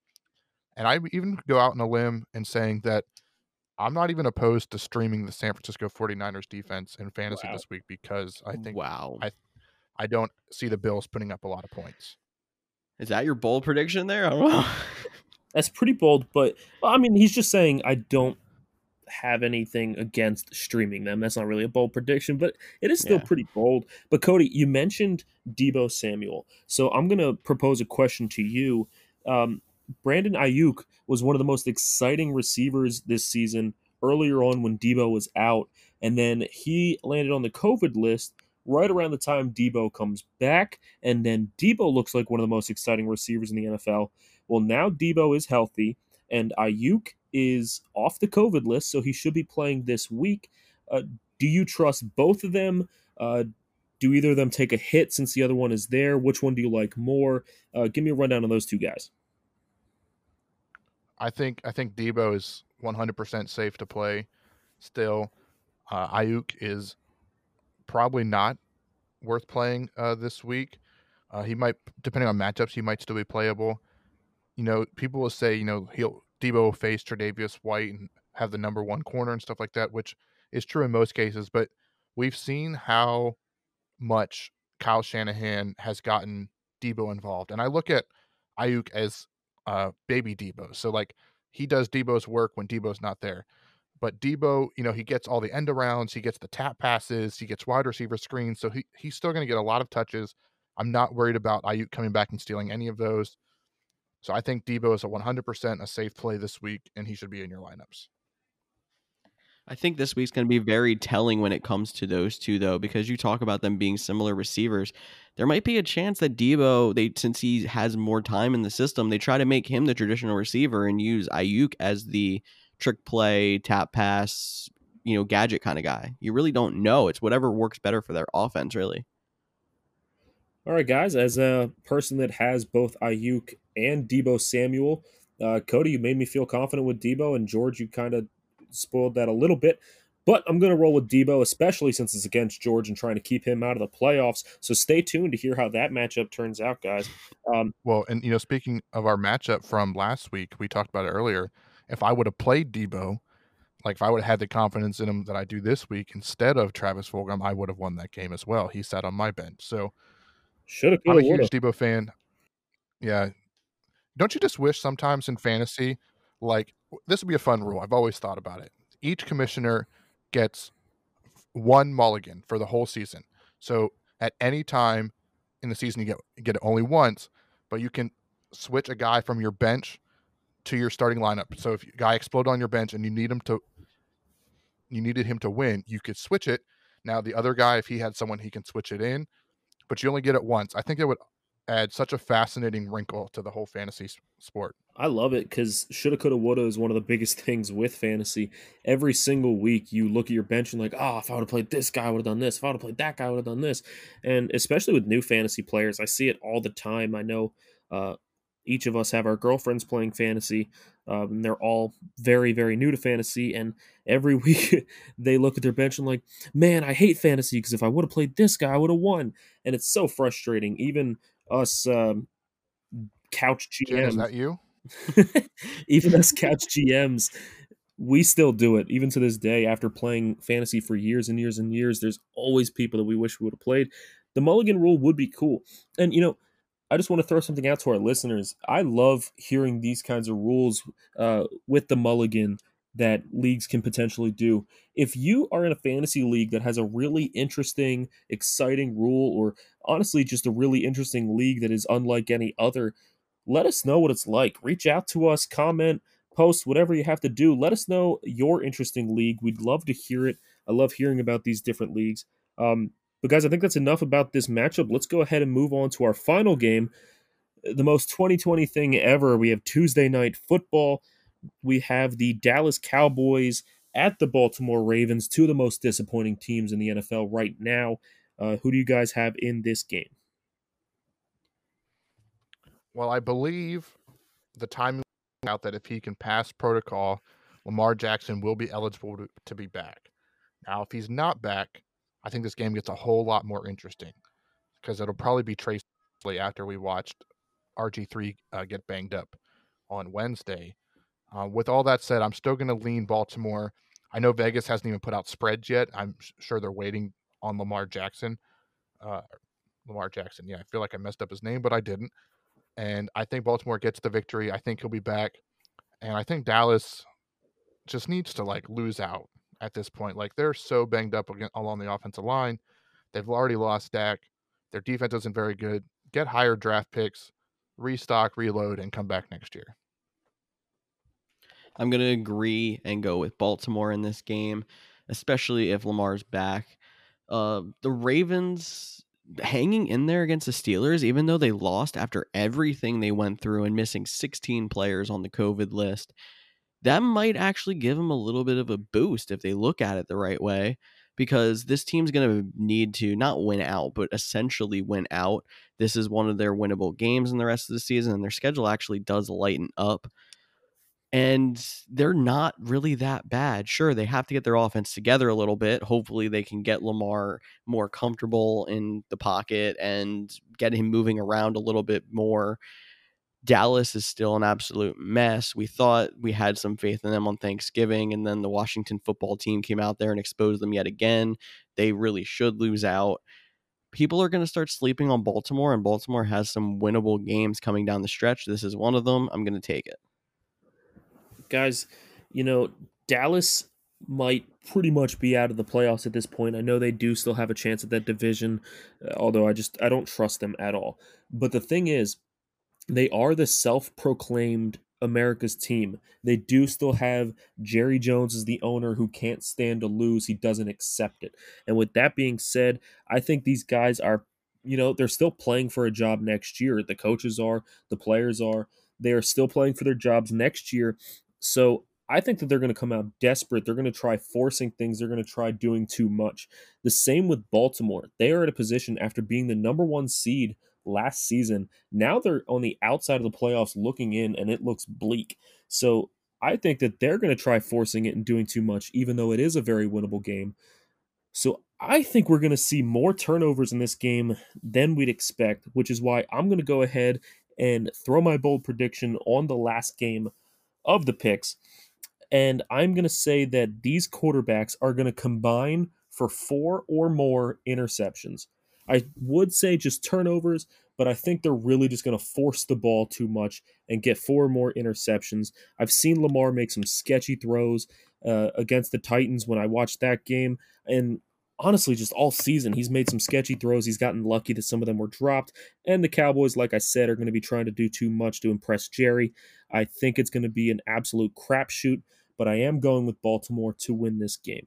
and I even go out on a limb and saying that I'm not even opposed to streaming the San Francisco 49ers defense in fantasy wow. this week because I think wow. I I don't see the Bills putting up a lot of points. Is that your bold prediction there? *laughs* I don't know. That's pretty bold, but I mean, he's just saying I don't have anything against streaming them. That's not really a bold prediction, but it is still Yeah. pretty bold. But Cody, you mentioned Deebo Samuel, so I'm gonna propose a question to you. Um, Brandon Aiyuk was one of the most exciting receivers this season earlier on when Deebo was out, and then he landed on the COVID list right around the time Deebo comes back, and then Deebo looks like one of the most exciting receivers in the NFL. Well, now Deebo is healthy, and Ayuk is off the COVID list, so he should be playing this week. Uh, do you trust both of them? Uh, do either of them take a hit since the other one is there? Which one do you like more? Uh, give me a rundown on those two guys. I think I think Deebo is 100% safe to play. Still, uh, Aiyuk is probably not worth playing uh, this week. Uh, he might, depending on matchups, he might still be playable. You know, people will say, you know, he'll Deebo will face Tre'Davious White and have the number one corner and stuff like that, which is true in most cases. But we've seen how much Kyle Shanahan has gotten Deebo involved, and I look at Aiyuk as uh, baby Deebo. So like he does Deebo's work when Deebo's not there. But Deebo, you know, he gets all the end arounds, he gets the tap passes, he gets wide receiver screens. So he, he's still going to get a lot of touches. I'm not worried about Aiyuk coming back and stealing any of those. So I think Deebo is a 100% a safe play this week, and he should be in your lineups. I think this week's going to be very telling when it comes to those two, though, because you talk about them being similar receivers. There might be a chance that Deebo, they since he has more time in the system, they try to make him the traditional receiver and use Aiyuk as the trick play, tap pass, you know, gadget kind of guy. You really don't know. It's whatever works better for their offense, really. All right, guys. As a person that has both Aiyuk and Deebo Samuel, uh, Cody, you made me feel confident with Deebo, and George, you kind of spoiled that a little bit. But I'm going to roll with Deebo, especially since it's against George and trying to keep him out of the playoffs. So stay tuned to hear how that matchup turns out, guys. Um, Well, and you know, speaking of our matchup from last week, we talked about it earlier. If I would have played Deebo, like if I would have had the confidence in him that I do this week instead of Travis Fulgham, I would have won that game as well. He sat on my bench. So should have, I'm a huge Deebo fan. Yeah. Don't you just wish sometimes in fantasy, like this would be a fun rule? I've always thought about it. Each commissioner gets one mulligan for the whole season. So at any time in the season, you get you get it only once, but you can switch a guy from your bench to your starting lineup. So if a guy exploded on your bench and you need him to, you needed him to win, you could switch it. Now the other guy, if he had someone, he can switch it in, but you only get it once. I think it would add such a fascinating wrinkle to the whole fantasy sport. I love it because shoulda, coulda, woulda is one of the biggest *laughs* things with fantasy. Every single week, you look at your bench and like, oh, if I would have played this guy, I would have done this. If I would have played that guy, I would have done this. And especially with new fantasy players, I see it all the time. I know uh, each of us have our girlfriends playing fantasy. Um, and they're all very, very new to fantasy. And every *laughs* week they look at their bench and like, man, I hate fantasy because if I would have played this guy, I would have won. And it's so frustrating. Even us um, couch Jen, GMs. is that you? *laughs* even as couch GMs, we still do it even to this day. After playing fantasy for years and years and years, there's always people that we wish we would have played. The mulligan rule would be cool, and you know, I just want to throw something out to our listeners. I love hearing these kinds of rules uh, with the mulligan that leagues can potentially do. If you are in a fantasy league that has a really interesting, exciting rule, or honestly just a really interesting league that is unlike any other, let us know what it's like. Reach out to us, comment, post, whatever you have to do. Let us know your interesting league. We'd love to hear it. I love hearing about these different leagues. Um, but guys, I think that's enough about this matchup. Let's go ahead and move on to our final game. The most 2020 thing ever. We have Tuesday night football. We have the Dallas Cowboys at the Baltimore Ravens, two of the most disappointing teams in the NFL right now. Uh, who do you guys have in this game? Well, I believe the timing out that if he can pass protocol, Lamar Jackson will be eligible to, to be back. Now, if he's not back, I think this game gets a whole lot more interesting because it'll probably be Tracy after we watched RG3 uh, get banged up on Wednesday. Uh, with all that said, I'm still going to lean Baltimore. I know Vegas hasn't even put out spreads yet. I'm sure they're waiting on Lamar Jackson. Uh, Lamar Jackson. Yeah, I feel like I messed up his name, but I didn't. And I think Baltimore gets the victory. I think he'll be back. And I think Dallas just needs to like lose out at this point. Like they're so banged up along the offensive line. They've already lost Dak. Their defense isn't very good. Get higher draft picks, restock, reload, and come back next year. I'm going to agree and go with Baltimore in this game, especially if Lamar's back. Uh, the Ravens hanging in there against the Steelers, even though they lost after everything they went through and missing 16 players on the COVID list, that might actually give them a little bit of a boost if they look at it the right way. Because this team's going to need to not win out, but essentially win out. This is one of their winnable games in the rest of the season, and their schedule actually does lighten up and they're not really that bad. Sure, they have to get their offense together a little bit. Hopefully, they can get Lamar more comfortable in the pocket and get him moving around a little bit more. Dallas is still an absolute mess. We thought we had some faith in them on Thanksgiving, and then the Washington football team came out there and exposed them yet again. They really should lose out. People are going to start sleeping on Baltimore, and Baltimore has some winnable games coming down the stretch. This is one of them. I'm going to take it guys, you know, Dallas might pretty much be out of the playoffs at this point. I know they do still have a chance at that division, uh, although I just I don't trust them at all. But the thing is, they are the self-proclaimed America's team. They do still have Jerry Jones as the owner who can't stand to lose. He doesn't accept it. And with that being said, I think these guys are, you know, they're still playing for a job next year. The coaches are, the players are. They are still playing for their jobs next year. So I think that they're going to come out desperate. They're going to try forcing things. They're going to try doing too much. The same with Baltimore. They are at a position after being the number one seed last season. Now they're on the outside of the playoffs looking in, and it looks bleak. So I think that they're going to try forcing it and doing too much, even though it is a very winnable game. So I think we're going to see more turnovers in this game than we'd expect, which is why I'm going to go ahead and throw my bold prediction on the last game of the picks. And I'm going to say that these quarterbacks are going to combine for four or more interceptions. I would say just turnovers, but I think they're really just going to force the ball too much and get four or more interceptions. I've seen Lamar make some sketchy throws uh, against the Titans when I watched that game, and honestly, just all season, he's made some sketchy throws. He's gotten lucky that some of them were dropped. And the Cowboys, like I said, are going to be trying to do too much to impress Jerry. I think it's going to be an absolute crapshoot, but I am going with Baltimore to win this game.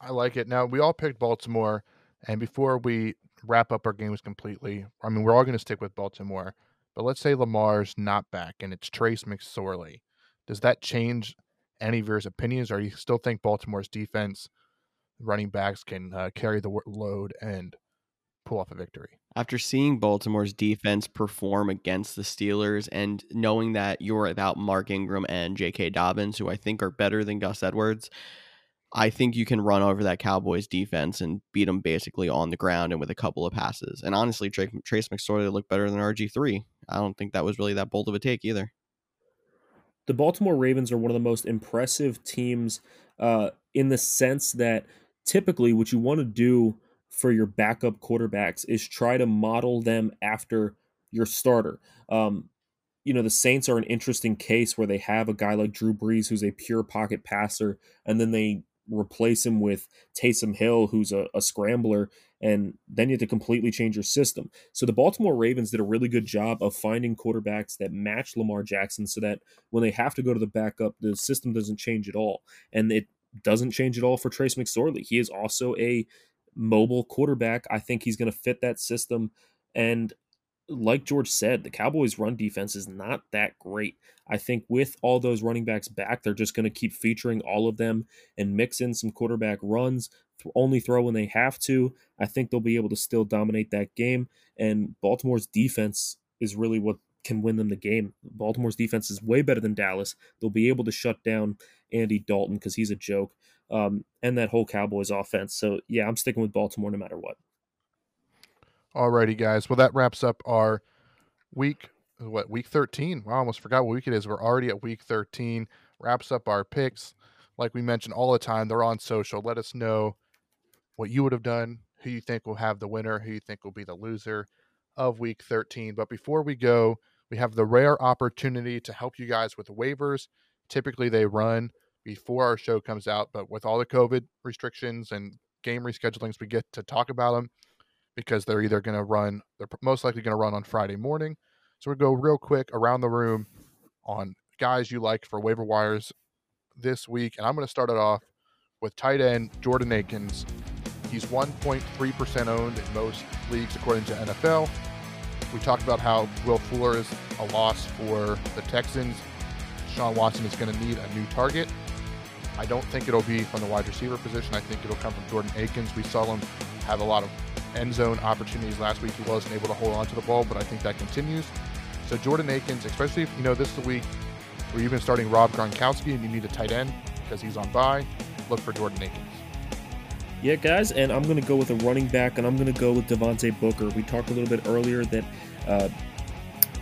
I like it. Now, we all picked Baltimore. And before we wrap up our games completely, I mean, we're all going to stick with Baltimore. But let's say Lamar's not back and it's Trace McSorley. Does that change any of your opinions, or you still think Baltimore's defense – running backs can uh, carry the load and pull off a victory. After seeing Baltimore's defense perform against the Steelers and knowing that you're without Mark Ingram and J.K. Dobbins, who I think are better than Gus Edwards, I think you can run over that Cowboys defense and beat them basically on the ground and with a couple of passes. And honestly, Trace, Trace McSorley looked better than RG3. I don't think that was really that bold of a take either. The Baltimore Ravens are one of the most impressive teams uh, in the sense that typically what you want to do for your backup quarterbacks is try to model them after your starter. Um, you know, the Saints are an interesting case where they have a guy like Drew Brees who's a pure pocket passer, and then they replace him with Taysom Hill, who's a, a scrambler, and then you have to completely change your system. So the Baltimore Ravens did a really good job of finding quarterbacks that match Lamar Jackson so that when they have to go to the backup, the system doesn't change at all. And it doesn't change at all for Trace McSorley. He is also a mobile quarterback. I think he's going to fit that system. And like George said, the Cowboys' run defense is not that great. I think with all those running backs back, they're just going to keep featuring all of them and mix in some quarterback runs, only throw when they have to. I think they'll be able to still dominate that game. And Baltimore's defense is really what can win them the game. Baltimore's defense is way better than Dallas. They'll be able to shut down Andy Dalton because he's a joke, um, and that whole Cowboys offense. So yeah, I'm sticking with Baltimore no matter what. Alrighty, guys. Well, that wraps up our week. What week 13? Wow, I almost forgot what week it is. We're already at week 13. Wraps up our picks. Like we mentioned all the time, they're on social. Let us know what you would have done, who you think will have the winner, who you think will be the loser of week 13. But before we go, we have the rare opportunity to help you guys with waivers. Typically, they run before our show comes out. But with all the COVID restrictions and game reschedulings, we get to talk about them because they're either going to run, they're most likely going to run on Friday morning. So we go real quick around the room on guys you like for waiver wires this week. And I'm going to start it off with tight end Jordan Akins. He's 1.3% owned in most leagues according to NFL. We talked about how Will Fuller is a loss for the Texans. Sean Watson is going to need a new target. I don't think it'll be from the wide receiver position. I think it'll come from Jordan Akins. We saw him have a lot of end zone opportunities last week. He wasn't able to hold on to the ball, but I think that continues. So Jordan Akins, especially if you know this is the week where you've been starting Rob Gronkowski and you need a tight end because he's on bye, look for Jordan Akins. Yeah, guys, and I'm going to go with a running back, and I'm going to go with Devontae Booker. We talked a little bit earlier that uh,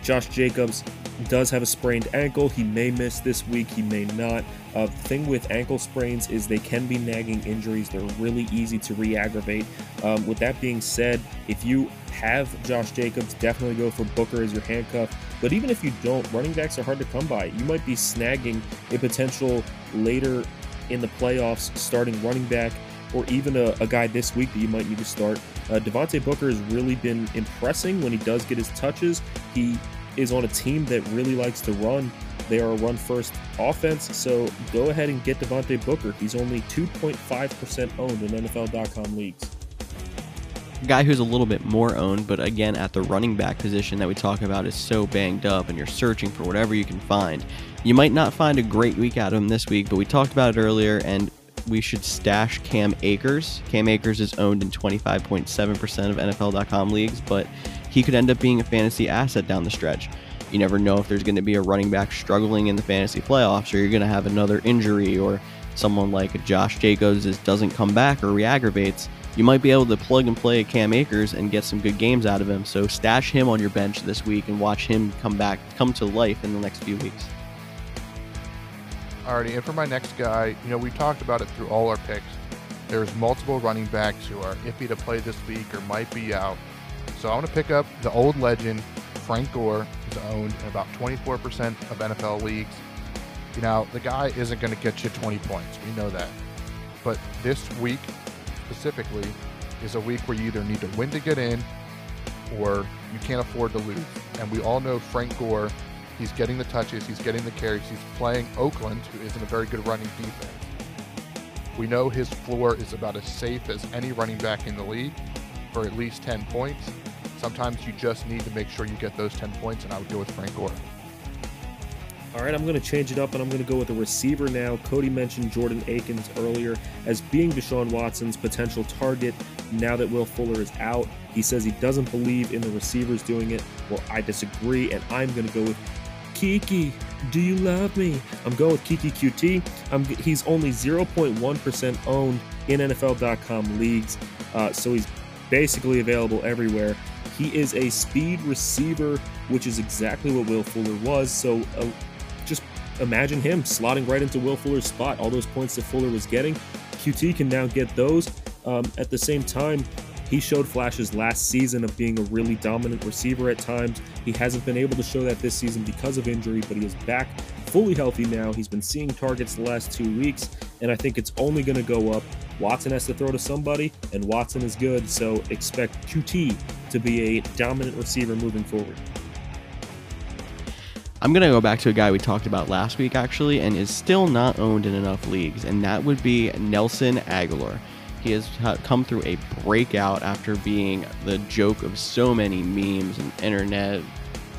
Josh Jacobs does have a sprained ankle. He may miss this week, he may not. Uh, the thing with ankle sprains is they can be nagging injuries. They're really easy to re aggravate. Um, with that being said, if you have Josh Jacobs, definitely go for Booker as your handcuff. But even if you don't, running backs are hard to come by. You might be snagging a potential later in the playoffs starting running back or even a, a, guy this week that you might need to start. Uh, Devontae Booker has really been impressing when he does get his touches. He is on a team that really likes to run. They are a run first offense, so go ahead and get Devontae Booker. He's only 2.5% owned in NFL.com leagues. A guy who's a little bit more owned, but again, at the running back position that we talk about is so banged up and you're searching for whatever you can find. You might not find a great week out of him this week, but we talked about it earlier, and we should stash Cam Akers. Cam Akers is owned in 25.7% of NFL.com leagues, but he could end up being a fantasy asset down the stretch. You never know if there's going to be a running back struggling in the fantasy playoffs, or you're going to have another injury, or someone like Josh Jacobs doesn't come back or re-aggravates. You might be able to plug and play Cam Akers and get some good games out of him. So stash him on your bench this week and watch him come back, come to life in the next few weeks. Alrighty, and for my next guy, you know, we talked about it through all our picks. There's multiple running backs who are iffy to play this week or might be out. So I want to pick up the old legend, Frank Gore, who's owned in about 24% of NFL leagues. You know, the guy isn't going to get you 20 points. We know that. But this week specifically is a week where you either need to win to get in or you can't afford to lose. And we all know Frank Gore He's getting the touches, he's getting the carries, he's playing Oakland, who isn't a very good running defense. We know his floor is about as safe as any running back in the league for at least 10 points. Sometimes you just need to make sure you get those 10 points, and I would go with Frank Gore. All right, I'm going to change it up and I'm going to go with a receiver now. Cody mentioned Jordan Akins earlier as being Deshaun Watson's potential target now that Will Fuller is out. He says he doesn't believe in the receivers doing it. Well, I disagree, and I'm going to go with Keke, do you love me? I'm going with Keke Coutee. I'm, he's only 0.1% owned in NFL.com leagues, uh, so he's basically available everywhere. He is a speed receiver, which is exactly what Will Fuller was. So uh, just imagine him slotting right into Will Fuller's spot. All those points that Fuller was getting, Coutee can now get those. Um, at the same time, he showed flashes last season of being a really dominant receiver at times. He hasn't been able to show that this season because of injury, but he is back fully healthy now. He's been seeing targets the last two weeks, and I think it's only going to go up. Watson has to throw to somebody, and Watson is good, so expect Coutee to be a dominant receiver moving forward. I'm going to go back to a guy we talked about last week, actually, and is still not owned in enough leagues, and that would be Nelson Agholor. He has come through a breakout after being the joke of so many memes and internet.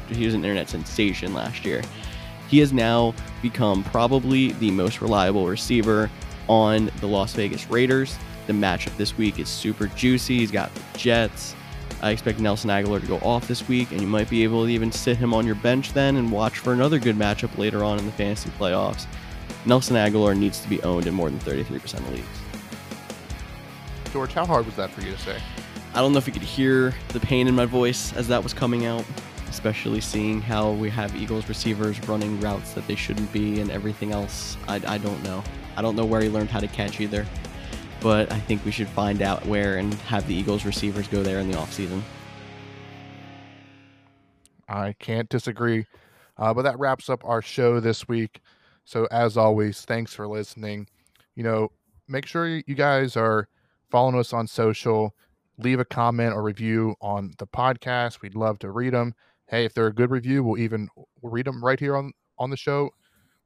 He was an internet sensation last year. He has now become probably the most reliable receiver on the Las Vegas Raiders. The matchup this week is super juicy. He's got the Jets. I expect Nelson Agholor to go off this week, and you might be able to even sit him on your bench then and watch for another good matchup later on in the fantasy playoffs. Nelson Agholor needs to be owned in more than 33% of leagues. George, how hard was that for you to say? I don't know if you could hear the pain in my voice as that was coming out, especially seeing how we have Eagles receivers running routes that they shouldn't be and everything else. I, I don't know. I don't know where he learned how to catch either. But I think we should find out where and have the Eagles receivers go there in the offseason. I can't disagree. Uh, but that wraps up our show this week. So, as always, thanks for listening. You know, make sure you guys are following us on social. Leave a comment or review on the podcast. We'd love to read them. Hey, if they're a good review, we'll even read them right here on on the show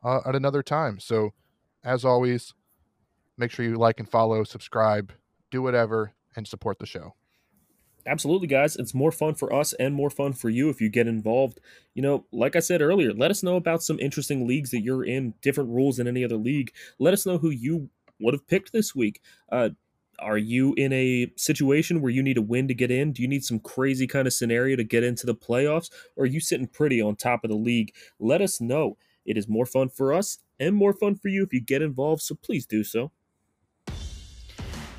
uh, at another time. So, as always, make sure you like and follow, subscribe, do whatever, and support the show absolutely guys it's more fun for us and more fun for you if you get involved you know like i said earlier let us know about some interesting leagues that you're in different rules than any other league let us know who you would have picked this week uh, are you in a situation where you need a win to get in do you need some crazy kind of scenario to get into the playoffs or are you sitting pretty on top of the league let us know it is more fun for us and more fun for you if you get involved so please do so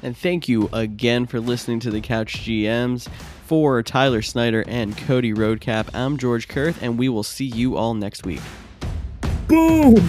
and thank you again for listening to the Couch GMs. For Tyler Snyder and Cody Roadcap, I'm George Kerth, and we will see you all next week. Boom!